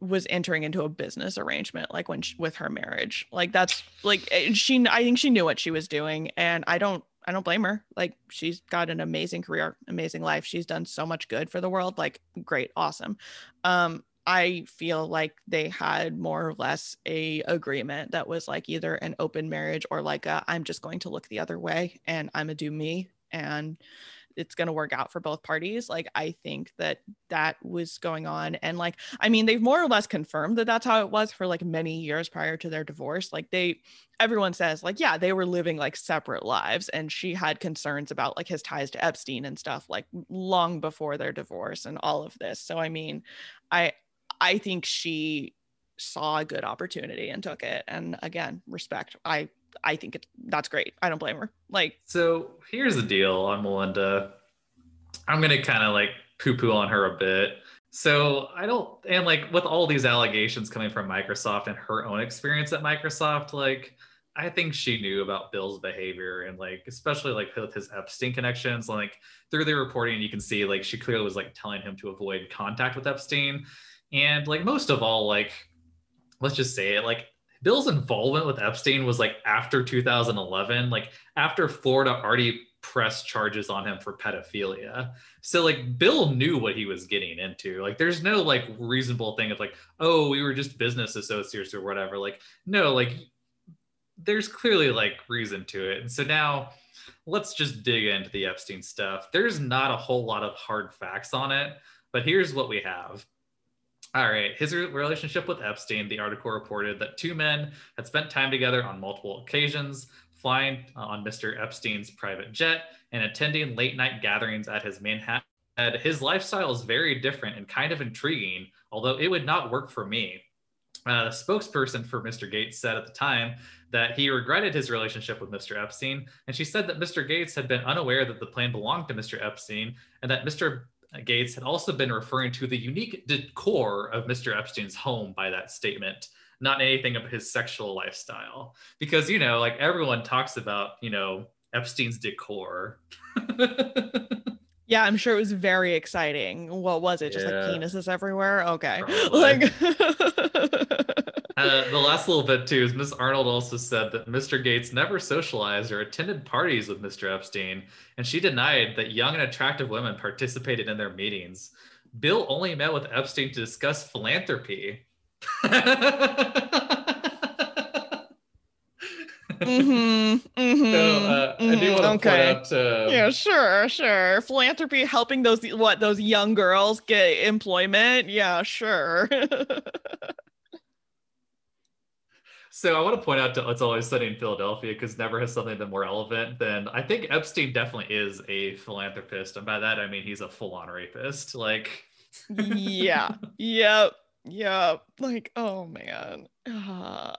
was entering into a business arrangement like when she, with her marriage. Like that's like she i think she knew what she was doing and i don't i don't blame her. Like she's got an amazing career amazing life. She's done so much good for the world. Like great awesome. Um i feel like they had more or less a agreement that was like either an open marriage or like i i'm just going to look the other way and i'm a do me and it's going to work out for both parties like i think that that was going on. And like i mean they've more or less confirmed that that's how it was for like many years prior to their divorce. Like they everyone says like yeah they were living like separate lives and she had concerns about like his ties to epstein and stuff like long before their divorce and all of this. So i mean i i think she saw a good opportunity and took it. And again respect i I think it's that's great. I don't blame her. Like so here's the deal on Melinda. I'm gonna kind of like poo-poo on her a bit. So I don't and like with all these allegations coming from Microsoft and her own experience at Microsoft, like I think she knew about Bill's behavior and like especially like with his Epstein connections. Like through the reporting, you can see like she clearly was like telling him to avoid contact with Epstein. And like most of all, like let's just say it, like Bill's involvement with Epstein was like after 2011, like after Florida already pressed charges on him for pedophilia. So like Bill knew what he was getting into. Like there's no like reasonable thing of like, oh, we were just business associates or whatever. Like no, like there's clearly like reason to it. And so now let's just dig into the Epstein stuff. There's not a whole lot of hard facts on it, but here's what we have. All right. His relationship with Epstein, the article reported that two men had spent time together on multiple occasions, flying on Mr. Epstein's private jet and attending late night gatherings at his Manhattan. His lifestyle is very different and kind of intriguing, although it would not work for me. Uh, the spokesperson for Mr. Gates said at the time that he regretted his relationship with Mr. Epstein, and she said that Mr. Gates had been unaware that the plane belonged to Mr. Epstein and that Mr. Gates had also been referring to the unique decor of Mr. Epstein's home by that statement, not anything of his sexual lifestyle. Because, you know, like everyone talks about, you know, Epstein's decor. yeah, I'm sure it was very exciting. What was it? Just yeah. like penises everywhere? Okay. Like Uh, the last little bit too is Miss Arnold also said that Mr. Gates never socialized or attended parties with Mr. Epstein, and she denied that young and attractive women participated in their meetings. Bill only met with Epstein to discuss philanthropy. mm-hmm, mm-hmm, so uh, mm-hmm. I do want to okay. point out. Uh, yeah, sure, sure. Philanthropy, helping those what those young girls get employment. Yeah, sure. So I want to point out to It's Always Sunny in Philadelphia because never has something been more relevant than I think Epstein definitely is a philanthropist. And by that, I mean he's a full on rapist. Like, yeah, yep, yep. Like, oh man. Uh,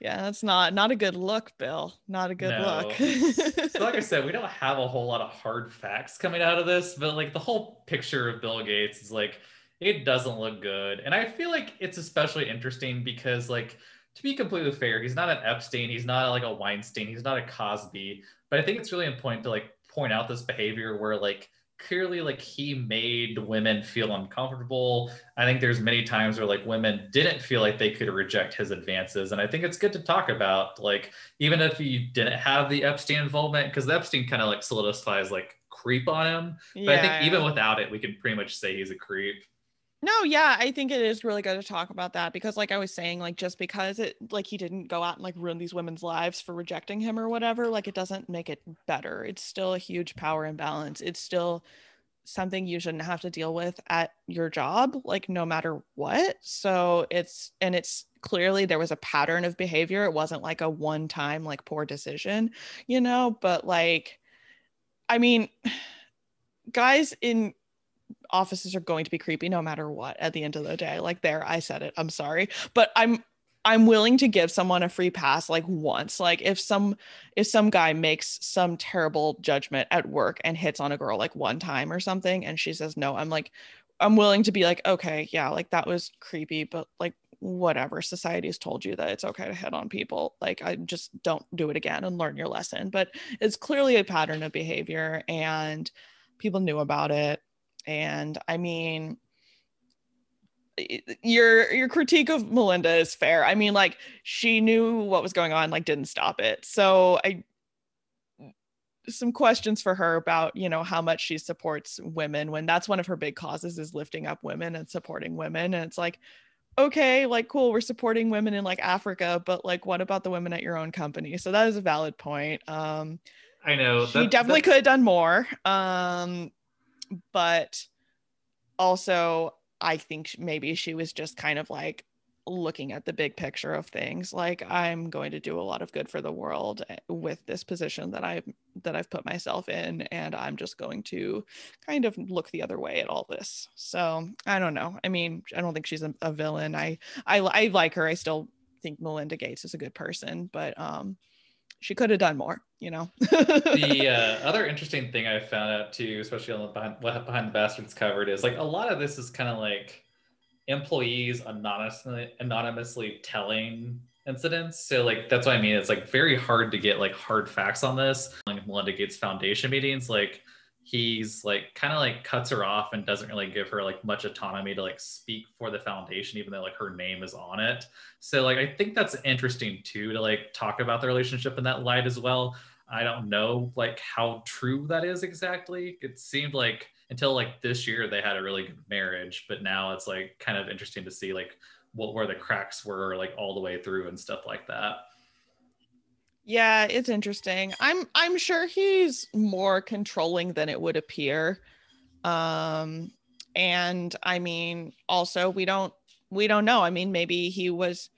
yeah, that's not not a good look, Bill. Not a good no. look. so like I said, we don't have a whole lot of hard facts coming out of this, but like the whole picture of Bill Gates is like it doesn't look good. And I feel like it's especially interesting because like to be completely fair, he's not an Epstein, he's not like a Weinstein, he's not a Cosby. But I think it's really important to like point out this behavior where like clearly like he made women feel uncomfortable. I think there's many times where like women didn't feel like they could reject his advances. And I think it's good to talk about like even if you didn't have the Epstein involvement, because the Epstein kind of like solidifies like creep on him. But yeah. I think even without it, we can pretty much say he's a creep. No, yeah, I think it is really good to talk about that because, like I was saying, like just because it, like he didn't go out and like ruin these women's lives for rejecting him or whatever, like it doesn't make it better. It's still a huge power imbalance. It's still something you shouldn't have to deal with at your job, like no matter what. So it's, and it's clearly there was a pattern of behavior. It wasn't like a one time, like poor decision, you know, but like, I mean, guys in offices are going to be creepy no matter what at the end of the day. Like there, I said it. I'm sorry. But I'm I'm willing to give someone a free pass like once. Like if some if some guy makes some terrible judgment at work and hits on a girl like one time or something and she says no, I'm like I'm willing to be like, okay, yeah, like that was creepy, but like whatever. Society's told you that it's okay to hit on people. Like I just don't do it again and learn your lesson. But it's clearly a pattern of behavior and people knew about it. And I mean, your your critique of Melinda is fair. I mean, like she knew what was going on, like didn't stop it. So I some questions for her about you know how much she supports women when that's one of her big causes is lifting up women and supporting women and it's like okay like cool we're supporting women in like africa but like what about the women at your own company so that is a valid point um i know she that, definitely could have done more um but also I think maybe she was just kind of like looking at the big picture of things. Like i'm going to do a lot of good for the world eh, with this position that i that i've put myself in and i'm just going to kind of look the other way at all this. So i don't know. I mean i don't think she's a, a villain. I, I i like her. I still think melinda gates is a good person but um she could have done more you know? The uh, other interesting thing i found out too especially on the behind, behind the bastards covered is like a lot of this is kind of like employees anonymously anonymously telling incidents. So like that's what i mean. It's like very hard to get like hard facts on this. Like melinda gates foundation meetings like he's like kind of like cuts her off and doesn't really give her like much autonomy to like speak for the foundation even though like her name is on it. So like i think that's interesting too to like talk about the relationship in that light as well. I don't know like how true that is exactly. It seemed like until like this year they had a really good marriage but now it's like kind of interesting to see like what where the cracks were like all the way through and stuff like that yeah, it's interesting. I'm I'm sure he's more controlling than it would appear. Um and I mean also we don't we don't know. I mean maybe he was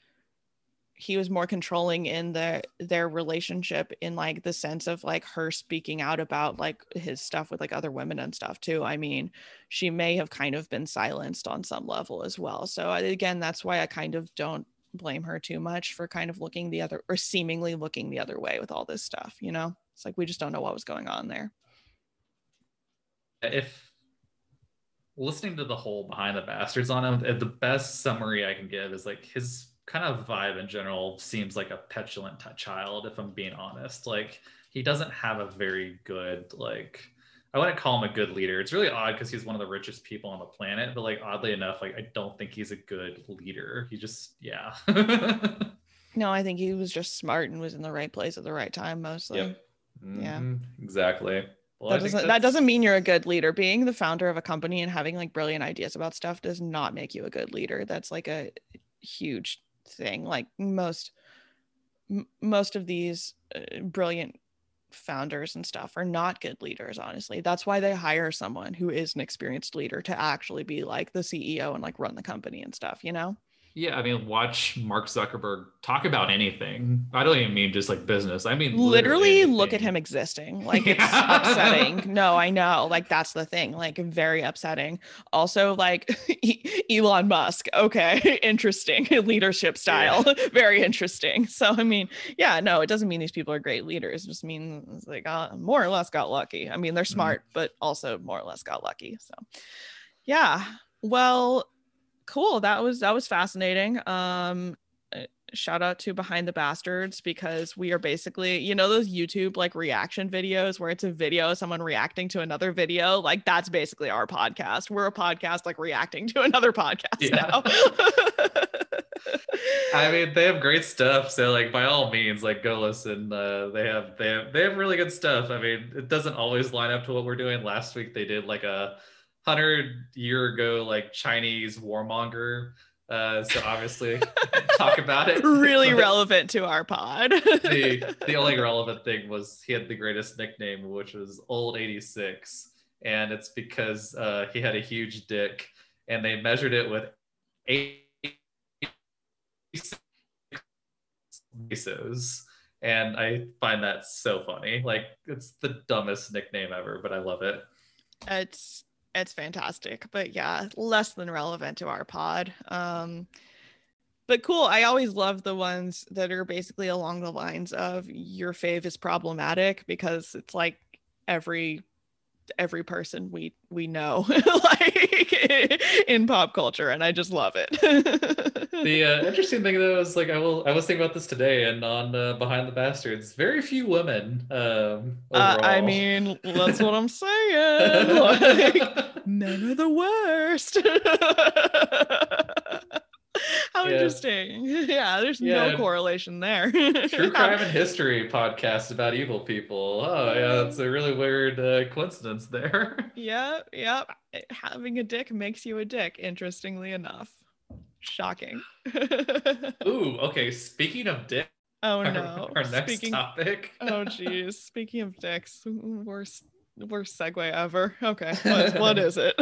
he was more controlling in the their relationship in like the sense of like her speaking out about like his stuff with like other women and stuff too. I mean, she may have kind of been silenced on some level as well. So again, that's why I kind of don't blame her too much for kind of looking the other or seemingly looking the other way with all this stuff, you know? It's like we just don't know what was going on there. If listening to the whole behind the bastards on him, eh, the best summary I can give is like his kind of vibe in general seems like a petulant child, if I'm being honest. Like he doesn't have a very good like I wouldn't call him a good leader. It's really odd because he's one of the richest people on the planet, but like oddly enough, like I don't think he's a good leader. He just yeah. no, I think he was just smart and was in the right place at the right time mostly. Yep. Mm-hmm. Yeah. Exactly. Well, that doesn't that doesn't mean you're a good leader. Being the founder of a company and having like brilliant ideas about stuff does not make you a good leader. That's like a huge thing. Like most m- most of these uh, brilliant founders and stuff are not good leaders honestly. That's why they hire someone who is an experienced leader to actually be like the ceo and like run the company and stuff you know yeah, I mean, watch Mark Zuckerberg talk about anything. I don't even mean just like business. I mean, literally, literally look at him existing. Like it's yeah. upsetting. No, I know. Like that's the thing. Like very upsetting. Also, like Elon Musk. Okay, interesting leadership style. Yeah. very interesting. So I mean, yeah, no, it doesn't mean these people are great leaders. It just means they got more or less got lucky. I mean, they're mm-hmm. smart, mm-hmm. but also more or less got lucky. So, yeah. Well, cool that was that was fascinating um uh, shout out to behind the bastards because we are basically you know those youtube like reaction videos where it's a video someone reacting to another video like that's basically our podcast we're a podcast like reacting to another podcast yeah. now I mean, they have great stuff. So, like, by all means, like, go listen. Uh, they have they have they have really good stuff. I mean, it doesn't always line up to what we're doing. Last week, they did like a hundred year ago like Chinese warmonger. Uh, so obviously talk about it. Really relevant to our pod. the the only relevant thing was he had the greatest nickname, which was Old 86. And it's because uh, he had a huge dick and they measured it with eight pesos. And I find that so funny. Like it's the dumbest nickname ever, but I love it. It's it's fantastic. But yeah, less than relevant to our pod. Um, but cool. I always love the ones that are basically along the lines of your fave is problematic because it's like every every person we we know like in pop culture and i just love it. The uh, interesting thing though is like i will i was thinking about this today and on uh, behind the bastards. Very few women um uh, i mean that's what i'm saying. Like men are the worst. Interesting. Yeah, there's yeah. no correlation there. True crime and history podcast about evil people. Oh, yeah, that's a really weird uh, coincidence there. Yeah, yeah. Having a dick makes you a dick, interestingly enough. Shocking. Ooh, okay. Speaking of dick. Oh no. Our, our next Speaking, topic. oh geez. Speaking of dicks, worst worst segue ever. Okay. What, what is it?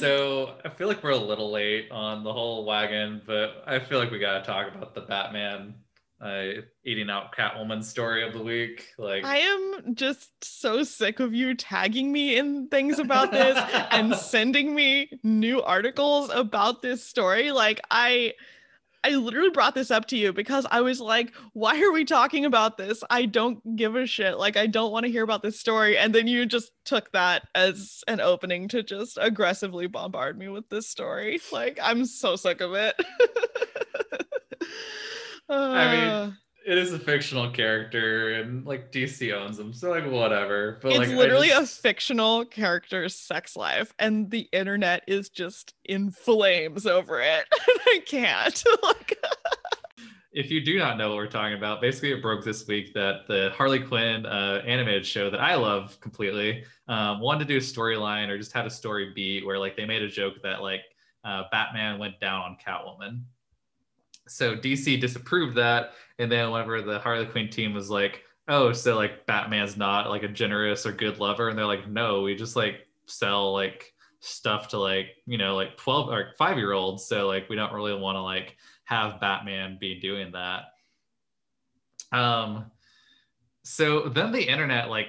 so I feel like we're a little late on the whole wagon, but I feel like we gotta talk about the Batman uh, eating out Catwoman story of the week. Like I am just so sick of you tagging me in things about this and sending me new articles about this story. Like I I literally brought this up to you because I was like, why are we talking about this? I don't give a shit. Like, I don't want to hear about this story. And then you just took that as an opening to just aggressively bombard me with this story. Like, I'm so sick of it. uh, I mean, it is a fictional character and like DC owns them. So like whatever. But it's like, literally just... a fictional character's sex life and the internet is just in flames over it. I can't. like if you do not know what we're talking about, basically it broke this week that the Harley Quinn uh, animated show that I love completely um, wanted to do a storyline or just had a story beat where like they made a joke that like uh, Batman went down on Catwoman so DC disapproved that, and then whenever the Harley Quinn team was like, "Oh, so like Batman's not like a generous or good lover," and they're like, "No, we just like sell like stuff to like you know like 12 or 5 year olds so like we don't really want to like have batman be doing that. Um so then the internet like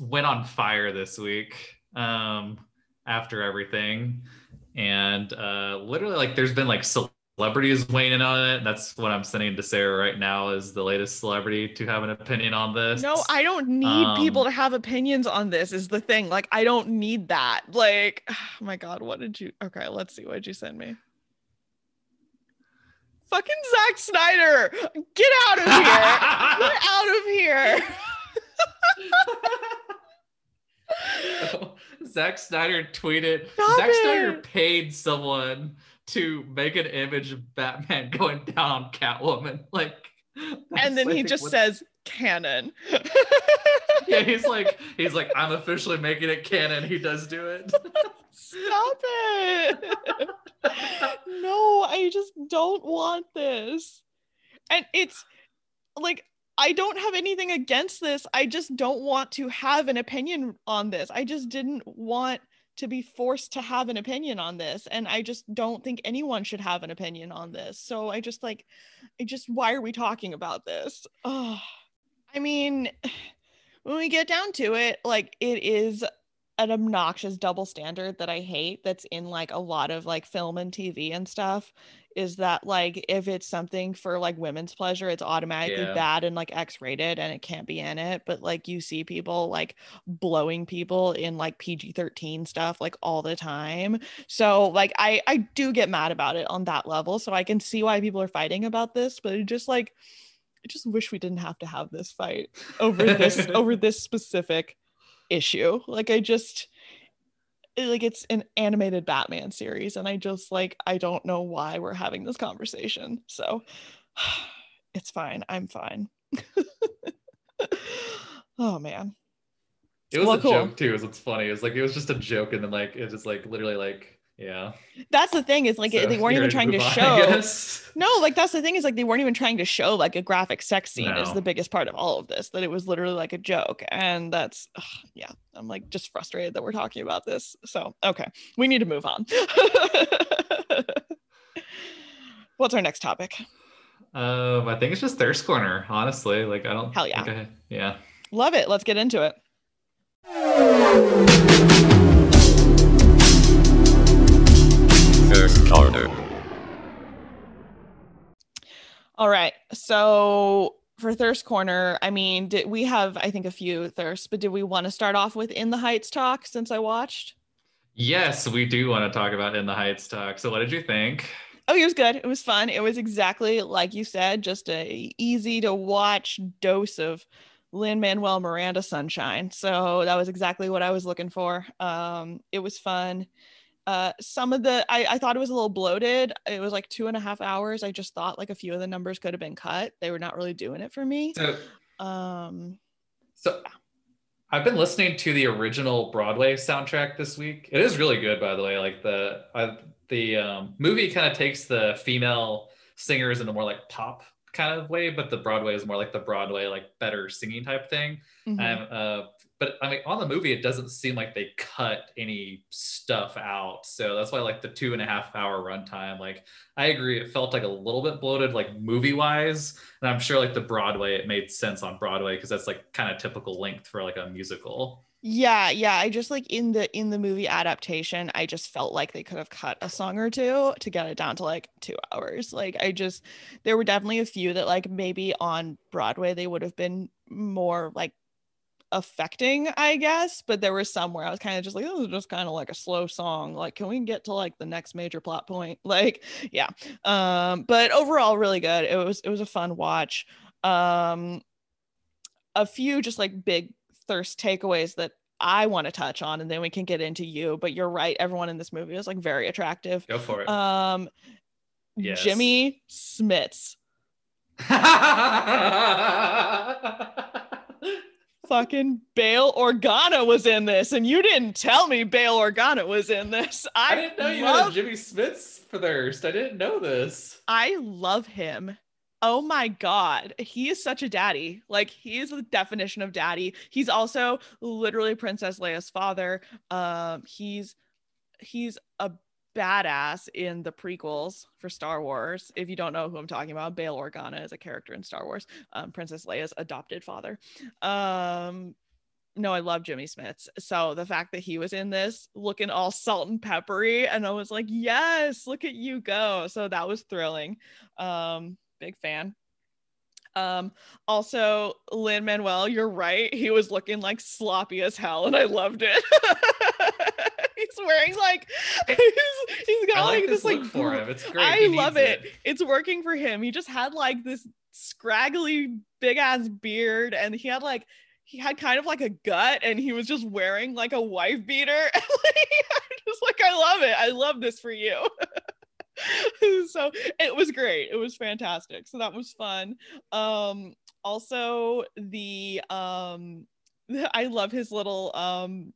went on fire this week um after everything and uh literally like there's been like celebrities weighing in on it. That's what I'm sending to Sarah right now is the latest celebrity to have an opinion on this. No, I don't need um, people to have opinions on this is the thing. Like I don't need that. Like, oh my God, what did you okay, let's see. What did you send me? Fucking Zack Snyder. Get out of here. Get out of here. Zack Snyder tweeted. Stop Zack it. Snyder paid someone to make an image of Batman going down on Catwoman. Like, and then like, he just what... says canon. yeah, he's like, he's like, I'm officially making it canon. He does do it. Stop it. no, I just don't want this. And it's like, I don't have anything against this. I just don't want to have an opinion on this. I just didn't want to be forced to have an opinion on this and i just don't think anyone should have an opinion on this. So i just like i just why are we talking about this? Oh i mean when we get down to it like it is an obnoxious double standard that i hate that's in like a lot of like film and tv and stuff is that like if it's something for like women's pleasure, it's automatically yeah. bad and like X rated and it can't be in it. But like you see people like blowing people in like PG 13 stuff like all the time. So like I I do get mad about it on that level. So I can see why people are fighting about this, but it just like I just wish we didn't have to have this fight over this over this specific issue. Like I just like it's an animated Batman series and I just like I don't know why we're having this conversation. So it's fine. I'm fine. oh man. It was well, a cool. joke too, is what's funny. was like it was just a joke and then like it just like literally like yeah. That's the thing is like so they weren't even trying to, to show. no, like that's the thing is like they weren't even trying to show like a graphic sex scene no. is the biggest part of all of this. That it was literally like a joke, and that's ugh, yeah. I'm like just frustrated that we're talking about this. So okay, we need to move on. What's our next topic? Um, I think it's just thirst corner. Honestly, like I don't. Hell yeah. I, yeah. Love it. Let's get into it. So for thirst corner, I mean, did we have I think a few thirsts, but did we want to start off with In the Heights talk since I watched? Yes, we do want to talk about In the Heights talk. So what did you think? Oh, it was good. It was fun. It was exactly like you said, just a easy to watch dose of Lin Manuel Miranda sunshine. So that was exactly what I was looking for. Um, it was fun. Uh, some of the I, I thought it was a little bloated. It was like two and a half hours. I just thought like a few of the numbers could have been cut. They were not really doing it for me. So, Um, so I've been listening to the original Broadway soundtrack this week. It is really good, by the way. Like the I, the um, movie kind of takes the female singers in a more like pop kind of way, but the Broadway is more like the Broadway like better singing type thing. mhm. And uh, but I mean, on the movie, it doesn't seem like they cut any stuff out. So that's why, like, the two and a half hour runtime, like, I agree, it felt like a little bit bloated, like, movie wise. And I'm sure, like, the Broadway, it made sense on Broadway because that's like kind of typical length for like a musical. Yeah, yeah. I just like in the in the movie adaptation, I just felt like they could have cut a song or two to get it down to like two hours. Like I just there were definitely a few that like maybe on Broadway they would have been more like affecting, I guess. But there were some where I was kind of just like, this is just kind of like a slow song. Like, can we get to like the next major plot point? Like, yeah. Um, but overall, really good. It was it was a fun watch. Um a few just like big thirst takeaways that I want to touch on, and then we can get into you. But you're right, everyone in this movie is like very attractive. Go for it. Um, Yes. Jimmy Smits, fucking Bail Organa was in this, and you didn't tell me Bail Organa was in this. I, I didn't know you love, had Jimmy Smits for thirst. I didn't know this. I love him. Oh my god, he is such a daddy. Like he is the definition of daddy. He's also literally Princess Leia's father. Um, he's he's a badass in the prequels for Star Wars. If you don't know who I'm talking about, Bail Organa is a character in Star Wars. Um, Princess Leia's adopted father. Um, no, I love Jimmy Smits. So the fact that he was in this looking all salt and peppery, and I was like, yes, look at you go. So that was thrilling. Um, big fan. Um, also, Lin Manuel, you're right. He was looking like sloppy as hell, and I loved it. he's wearing like he's, he's got I like, like this like for him. It's great. I He love needs it. It's working for him. He just had like this scraggly big ass beard and he had like he had kind of like a gut and he was just wearing like a wife beater. Just like, I love it. I love this for you. so it was great. It was fantastic. So that was fun. Um also the um I love his little um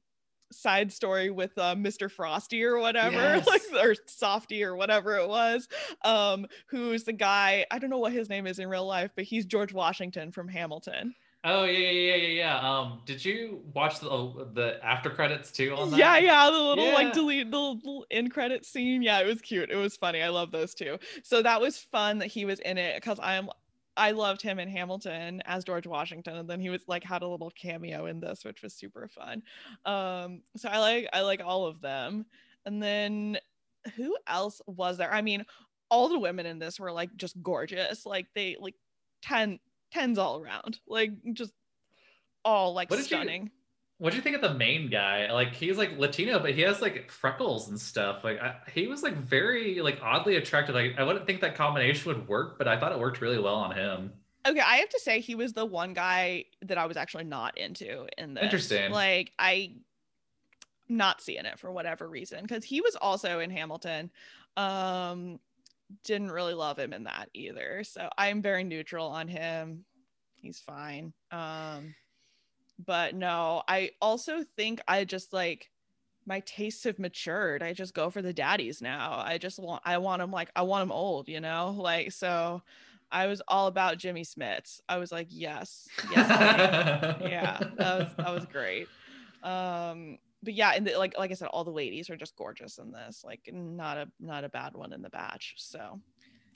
side story with uh, Mr. Frosty or whatever, Yes. like or Softy or whatever it was, um, who's the guy, I don't know what his name is in real life, but he's George Washington from Hamilton. Oh yeah, yeah, yeah, yeah, yeah. Um, did you watch the the after credits too on that? Yeah, yeah, the little Yeah. like delete the little end credit scene. Yeah, it was cute. It was funny. I love those two. So that was fun that he was in it because I'm I loved him in Hamilton as George Washington, and then he was like had a little cameo in this, which was super fun. Um, so I like I like all of them. And then who else was there? I mean, all the women in this were like just gorgeous. Like they like 10 tens all around. Like just all like What did you- stunning. What do you think of the main guy? Like he's like Latino, but he has like freckles and stuff. Like I, he was like very like oddly attractive. Like I wouldn't think that combination would work, but I thought it worked really well on him. Okay, I have to say he was the one guy that I was actually not into in this. Interesting. Like I not seeing it for whatever reason because he was also in Hamilton. Um didn't really love him in that either. So I'm very neutral on him. He's fine. Um but no, I also think I just like my tastes have matured. I just go for the daddies now. I just want I want them like I want them old, you know? Like so I was all about Jimmy Smits. I was like, yes, yes, yeah, that was that was great. Um, but yeah, and the, like like I said, all the ladies are just gorgeous in this. Like, not a not a bad one in the batch. So,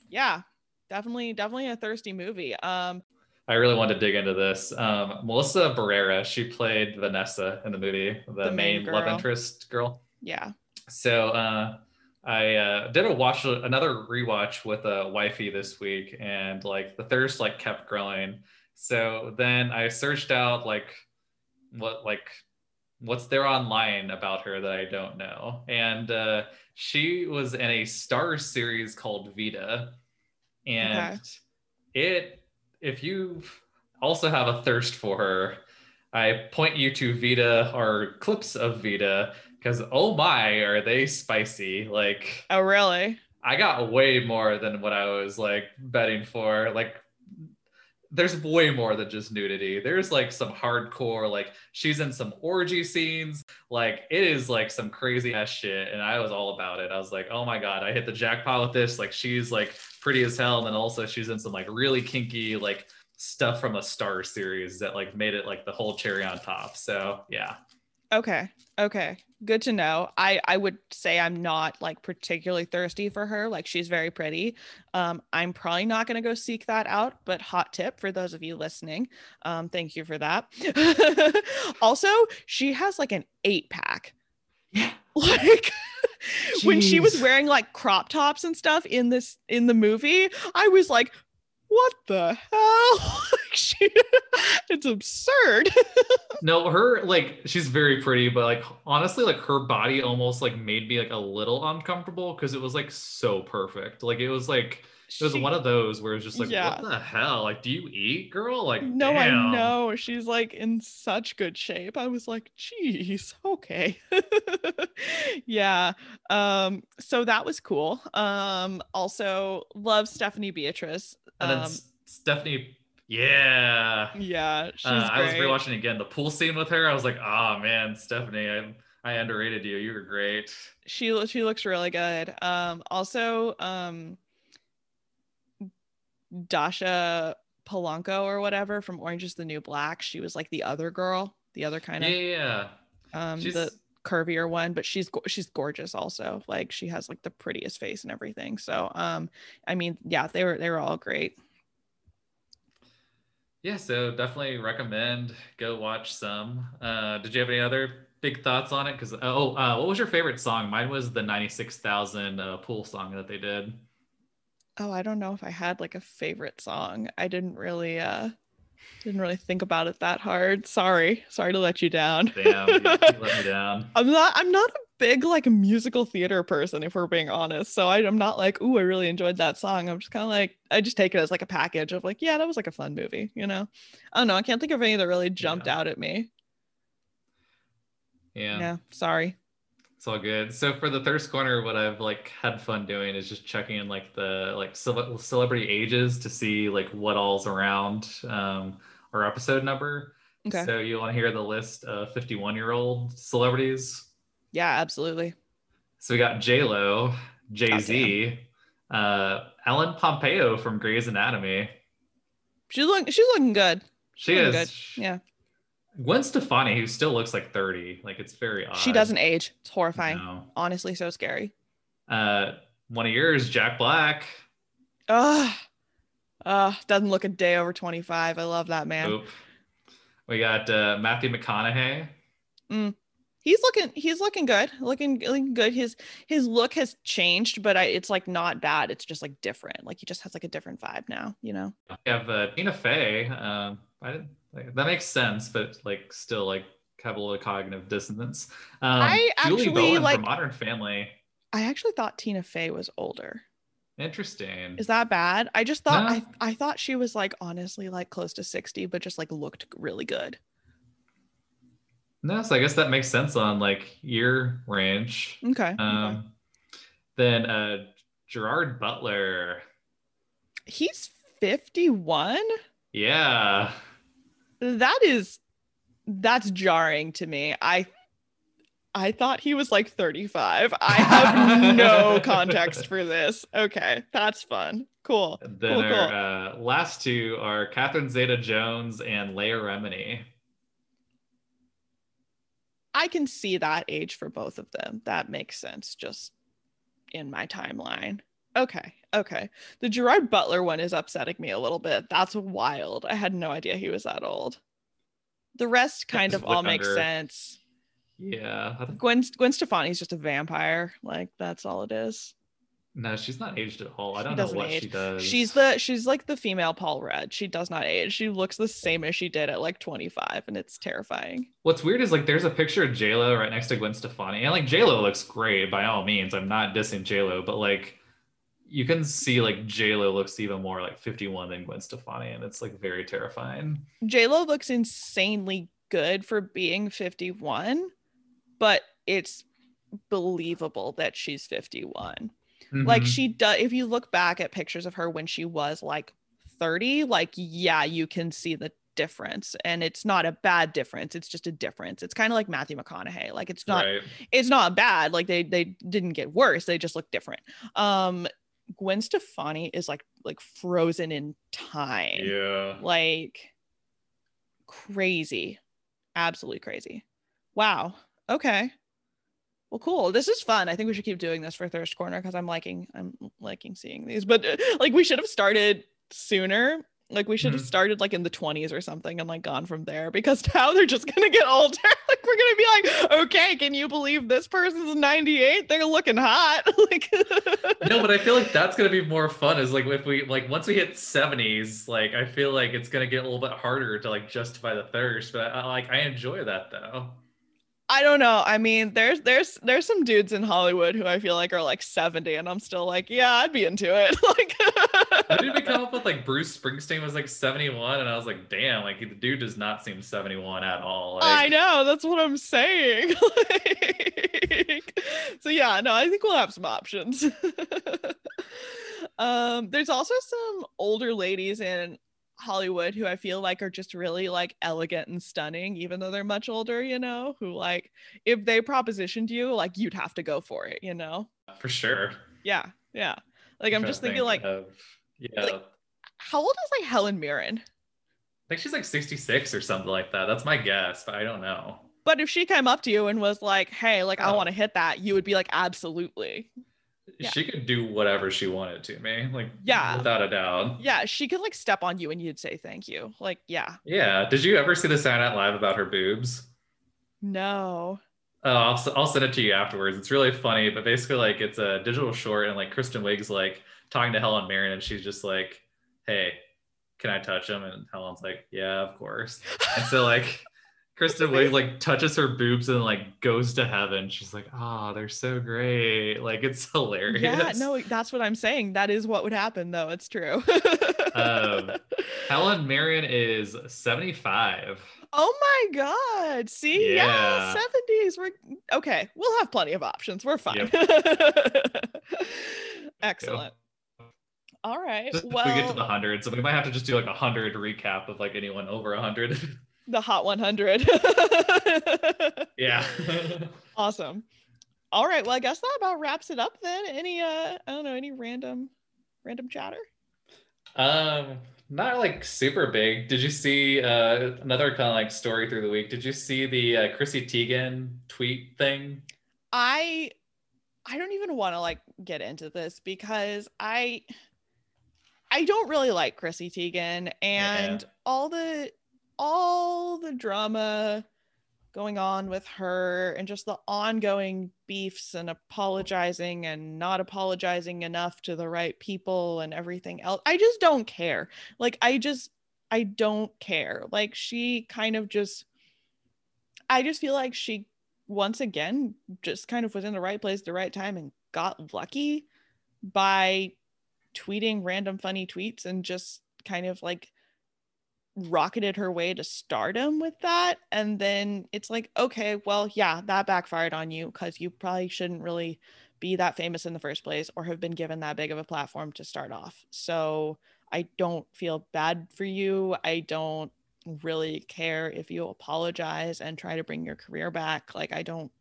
yeah, definitely definitely a thirsty movie. Um, I really wanted to dig into this. Um, Melissa Barrera, she played Vanessa in the movie, the, The main main, love interest girl. yeah, So uh, I uh, did a watch another rewatch with a wifey this week, and like the thirst like kept growing. So then I searched out like what like what's there online about her that I don't know, and uh, she was in a Star series called Vida, and okay. it if you also have a thirst for her, I point you to Vida or clips of Vida because oh my, are they spicy? Like, oh really? I got way more than what I was like betting for. Like, there's way more than just nudity. There's like some hardcore, like she's in some orgy scenes. Like it is like some crazy ass shit. And I was all about it. I was like, oh my God, I hit the jackpot with this. Like she's like pretty as hell. And then also she's in some like really kinky, like stuff from a star series that like made it like the whole cherry on top. So yeah. Okay. Okay. Good to know. I I would say I'm not like particularly thirsty for her. Like she's very pretty. Um I'm probably not going to go seek that out, but hot tip for those of you listening. Um thank you for that. also, she has like an 8 pack. Yeah. Like when she was wearing like crop tops and stuff in this in the movie, I was like, what the hell? she, it's absurd. no, her like she's very pretty, but like honestly, like her body almost like made me like a little uncomfortable because it was like so perfect. Like it was like it was she, one of those where it's just like, yeah. what the hell? Like, do you eat, girl? Like, no, damn. I know she's like in such good shape. I was like, geez, okay, yeah. Um, so that was cool. Um, also love Stephanie Beatriz. And then um, Stephanie yeah. Yeah. Uh, I was rewatching again the pool scene with her. I was like, oh man, Stephanie, I I underrated you. You were great. She she looks really good. Um also um Dasha Polanco or whatever from Orange is the New Black. She was like the other girl, the other kind of yeah, yeah. Um, she's... the curvier one, but she's she's gorgeous also. Like she has like the prettiest face and everything. So um, I mean, yeah, they were they were all great. Yeah, so definitely recommend go watch some. Uh, did you have any other big thoughts on it? Because oh, uh, what was your favorite song? Mine was the ninety six thousand uh, pool song that they did oh, I don't know if I had like a favorite song. I didn't really uh didn't really think about it that hard. Sorry. Sorry to let you down. Damn, you let me down. I'm not I'm not a big like musical theater person if we're being honest. So I, am not like, ooh, I really enjoyed that song. I'm just kind of like I just take it as like a package of like, yeah, that was like a fun movie, you know. I don't know. I can't think of any that really jumped yeah. out at me. Yeah. Yeah. Sorry. It's all good. So for the thirst corner, what I've like had fun doing is just checking in like the like ce- celebrity ages to see like what all's around um, our episode number. Okay. So you want to hear the list of 51 year old celebrities? Yeah, absolutely. So we got J Lo, Jay Z, oh, uh, Ellen Pompeo from Grey's Anatomy. She's looking. She's looking good. She is. Good. Yeah. Gwen Stefani, who still looks like 30. Like it's very odd. She doesn't age. It's horrifying. No. Honestly, so scary. Uh one of yours, Jack Black. Ugh. Uh, doesn't look a day over 25. I love that man. Oop. We got uh, Matthew McConaughey. Mm. He's looking he's looking good. Looking, looking good. His his look has changed, but I, it's like not bad. It's just like different. Like he just has like a different vibe now, you know. We have uh, Tina Fey. Um, I didn't like, that makes sense, but like still like have a little cognitive dissonance. Um, I Julie actually Bowen like Modern Family. I actually thought Tina Fey was older. Interesting. Is that bad? I just thought no. I I thought she was like honestly like close to 60, but just like looked really good. No, so I guess that makes sense on like year range. Okay. Um okay. then uh Gerard Butler. He's 51? Yeah that is that's jarring to me. I I thought he was like 35. I have no context for this. Okay, that's fun. Cool. then cool, our cool. Uh, last two are Catherine Zeta Jones and Leah Remini. I can see that age for both of them. That makes sense just in my timeline. Okay. Okay. The Gerard Butler one is upsetting me a little bit. That's wild. I had no idea he was that old. The rest kind of all makes sense. Yeah. Gwen Gwen Stefani's just a vampire. Like that's all it is. no, she's not aged at all. I don't know what age. she does. She's the she's like the female Paul Rudd. She does not age. She looks the same as she did at like 25, and it's terrifying. What's weird is like there's a picture of J Lo right next to Gwen Stefani, and like J Lo looks great by all means. I'm not dissing J Lo, but like you can see like J Lo looks even more like 51 than Gwen Stefani, and it's like very terrifying. Lo looks insanely good for being 51, but it's believable that she's 51. Like Mhm. she does if you look back at pictures of her when she was like 30, like yeah, you can see the difference and it's not a bad difference it's just a difference it's kind of like matthew mcconaughey like it's not right. it's not bad like they they didn't get worse they just look different um gwen stefani is like like frozen in time. Yeah. like crazy. Absolutely crazy. Wow. Okay. Well cool. This is fun. I think we should keep doing this for thirst corner because i'm liking i'm liking seeing these but uh, like we should have started sooner like we should have Mhm. started like in the 20s or something and like gone from there because now they're just gonna get older like we're gonna be like okay can you believe this person's 98 they're looking hot like no, but I feel like that's gonna be more fun. Is like if we like once we hit 70s, like I feel like it's gonna get a little bit harder to like justify the thirst. But I like I enjoy that though. I don't know. I mean, there's there's there's some dudes in Hollywood who I feel like are like 70 and I'm still like, yeah, I'd be into it. How did we like come up with like Bruce Springsteen was like 71, and I was like, damn, like the dude does not seem 71 at all. Like, I know, that's what I'm saying. Like, so yeah, no, I think we'll have some options. um there's also some older ladies in Hollywood who I feel like are just really like elegant and stunning, even though they're much older, you know, who like if they propositioned you, like you'd have to go for it, you know? for sure. Yeah, yeah. Like I'm trying just thinking think like of- yeah, like- how old is like Helen Mirren? I think she's like 66 or something like that. That's my guess, but I don't know. But if she came up to you and was like, "Hey, like I Oh. want to hit that," you would be like, "Absolutely." Yeah. She could do whatever she wanted to me, like Yeah. without a doubt. Yeah, she could like step on you and you'd say thank you. Like, yeah. Yeah. Did you ever see the Saturday Night Live about her boobs? No. Oh, I'll, I'll send it to you afterwards. It's really funny, but basically, like, it's a digital short, and like Kristen Wiig's like talking to Helen Mirren, and she's just like, "Hey, can I touch him?" And Helen's like, "Yeah, of course." And so like, Kristen Wiig like touches her boobs and like goes to heaven. She's like, "Ah, they're so great!" Like, it's hilarious. Yeah, no, that's what I'm saying. That is what would happen though. It's true. Um, Helen Mirren is seventy-five. oh my god. See? Yeah, Yeah. 70s. We're okay. We'll have plenty of options. We're fine. Excellent. All right. Just well, we get to the hundred, so we might have to just do like a hundred recap of like anyone over a hundred. the hot 100. yeah. awesome. All right. Well, I guess that about wraps it up then. Any uh I don't know, any random random chatter? um, not like super big. Did you see uh another kind of like story through the week? Did you see the uh, Chrissy Teigen tweet thing? I I don't even want to like get into this because I I don't really like Chrissy Teigen and all the all the drama going on with her and just the ongoing beefs and apologizing and not apologizing enough to the right people and everything else. I just don't care. Like I just I don't care. Like she kind of just I just feel like she once again just kind of was in the right place at the right time and got lucky by tweeting random funny tweets and just kind of like rocketed her way to stardom with that and then it's like okay well yeah that backfired on you because you probably shouldn't really be that famous in the first place or have been given that big of a platform to start off. So i don't feel bad for you. I don't really care if you apologize and try to bring your career back. Like i don't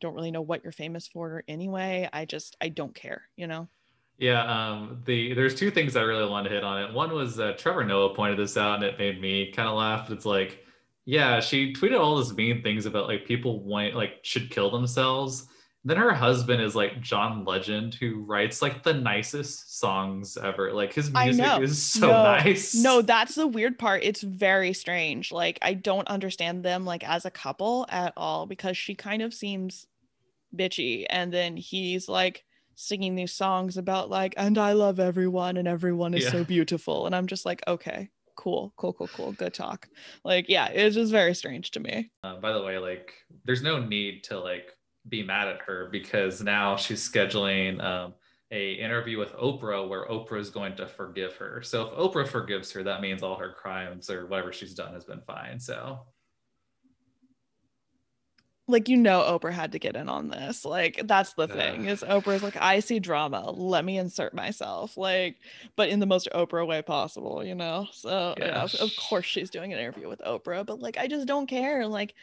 don't really know what you're famous for anyway. I just i don't care you know Yeah, um, the there's two things I really wanted to hit on it. One was uh, Trevor Noah pointed this out, and it made me kind of laugh. It's like, yeah, she tweeted all these mean things about like people want like should kill themselves, then her husband is like John Legend, who writes like the nicest songs ever. Like his music is so No, nice. No, that's the weird part. It's very strange. Like I don't understand them like as a couple at all because she kind of seems bitchy and then he's like singing these songs about like and I love everyone and everyone is Yeah. so beautiful and I'm just like okay, cool, cool, cool, cool, good talk. Like yeah, it's just very strange to me. Uh, by the way, like there's no need to like be mad at her because now she's scheduling um, a interview with Oprah where Oprah is going to forgive her. So if Oprah forgives her, that means all her crimes or whatever she's done has been fine. So Like you know Oprah had to get in on this. Like that's the thing. Is Oprah's like I see drama, let me insert myself. Like but in the most Oprah way possible, you know. So yeah, Yeah. of course she's doing an interview with Oprah, but like I just don't care. Like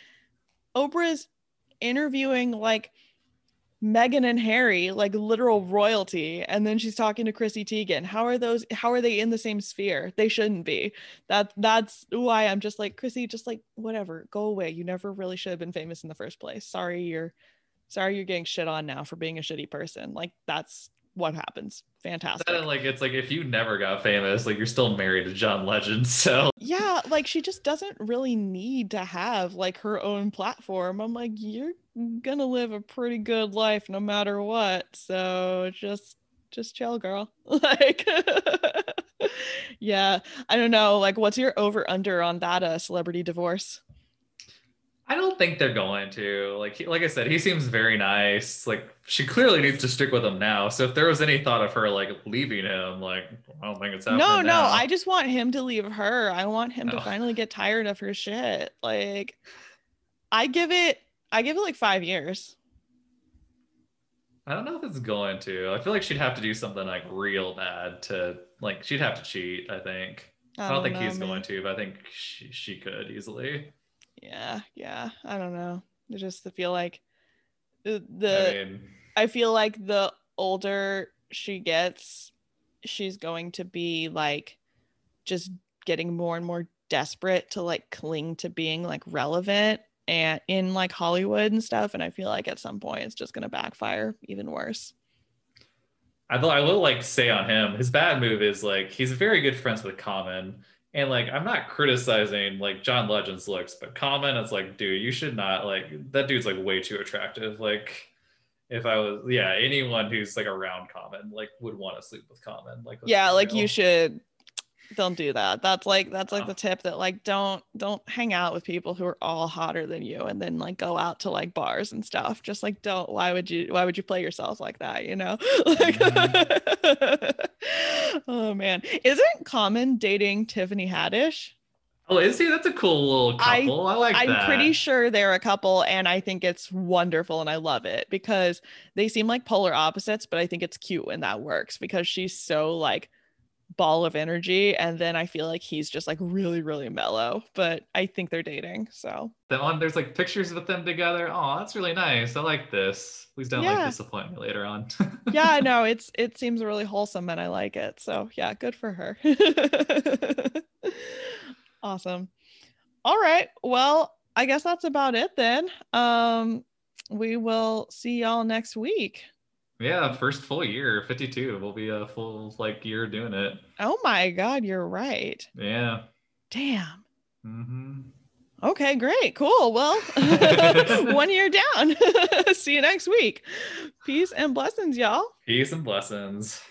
Oprah's interviewing like Meghan and Harry, like literal royalty, and then she's talking to Chrissy Teigen. How are those how are they in the same sphere? They shouldn't be. That that's why I'm just like Chrissy, just like whatever, go away. You never really should have been famous in the first place. Sorry you're sorry you're getting shit on now for being a shitty person. Like that's what happens. Fantastic. Then, like it's like if you never got famous, like you're still married to John Legend. So yeah, like she just doesn't really need to have like her own platform. I'm like, you're gonna live a pretty good life no matter what. So just just chill, girl. Like yeah, I don't know. Like what's your over under on that uh celebrity divorce? I don't think they're going to. Like he, like I said, he seems very nice. Like she clearly needs to stick with him now. So if there was any thought of her like leaving him, like I don't think it's happening. No, no, now. I just want him to leave her. I want him Oh. to finally get tired of her shit. Like I give it I give it like 5 years. I don't know if it's going to. I feel like she'd have to do something like real bad to like she'd have to cheat. I think. I don't, think know, he's man. going to, but I think she, she could easily. Yeah, yeah. I don't know. I just feel like the, the I mean, I feel like the older she gets, she's going to be like just getting more and more desperate to like cling to being like relevant and in like Hollywood and stuff. And I feel like at some point it's just gonna backfire even worse. I will, I will like say on him, his bad move is like he's very good friends with Common. And like I'm not criticizing like John Legend's looks, but Common, it's like, dude, you should not like that dude's like way too attractive. Like if I was yeah, anyone who's like around Common like would want to sleep with Common. Like yeah, like real. you should don't do that. That's like that's like Oh. the tip that like don't don't hang out with people who are all hotter than you and then like go out to like bars and stuff. Just like don't why would you why would you play yourself like that, you know? Like mm-hmm. Oh man. Isn't Common dating Tiffany Haddish? Oh, is he? That's a cool little I- couple. I, like I'm that. pretty sure they're a couple and I think it's wonderful and I love it because they seem like polar opposites, but I think it's cute when that works because she's so like ball of energy and then I feel like he's just like really really mellow, but I think they're dating. So, one, there's like pictures with them together. Oh, that's really nice. I like this. Please don't Yeah. like disappoint me later on. yeah, no, it's it seems really wholesome and I like it. So, yeah, good for her. awesome. All right. Well, I guess that's about it then. Um we will see y'all next week. Yeah, first full year, 52. We'll be a full like year doing it. Oh my god, you're right. Yeah. Damn. hmm Okay, great. Cool. Well, one year down. See you next week. Peace and blessings, y'all. Peace and blessings.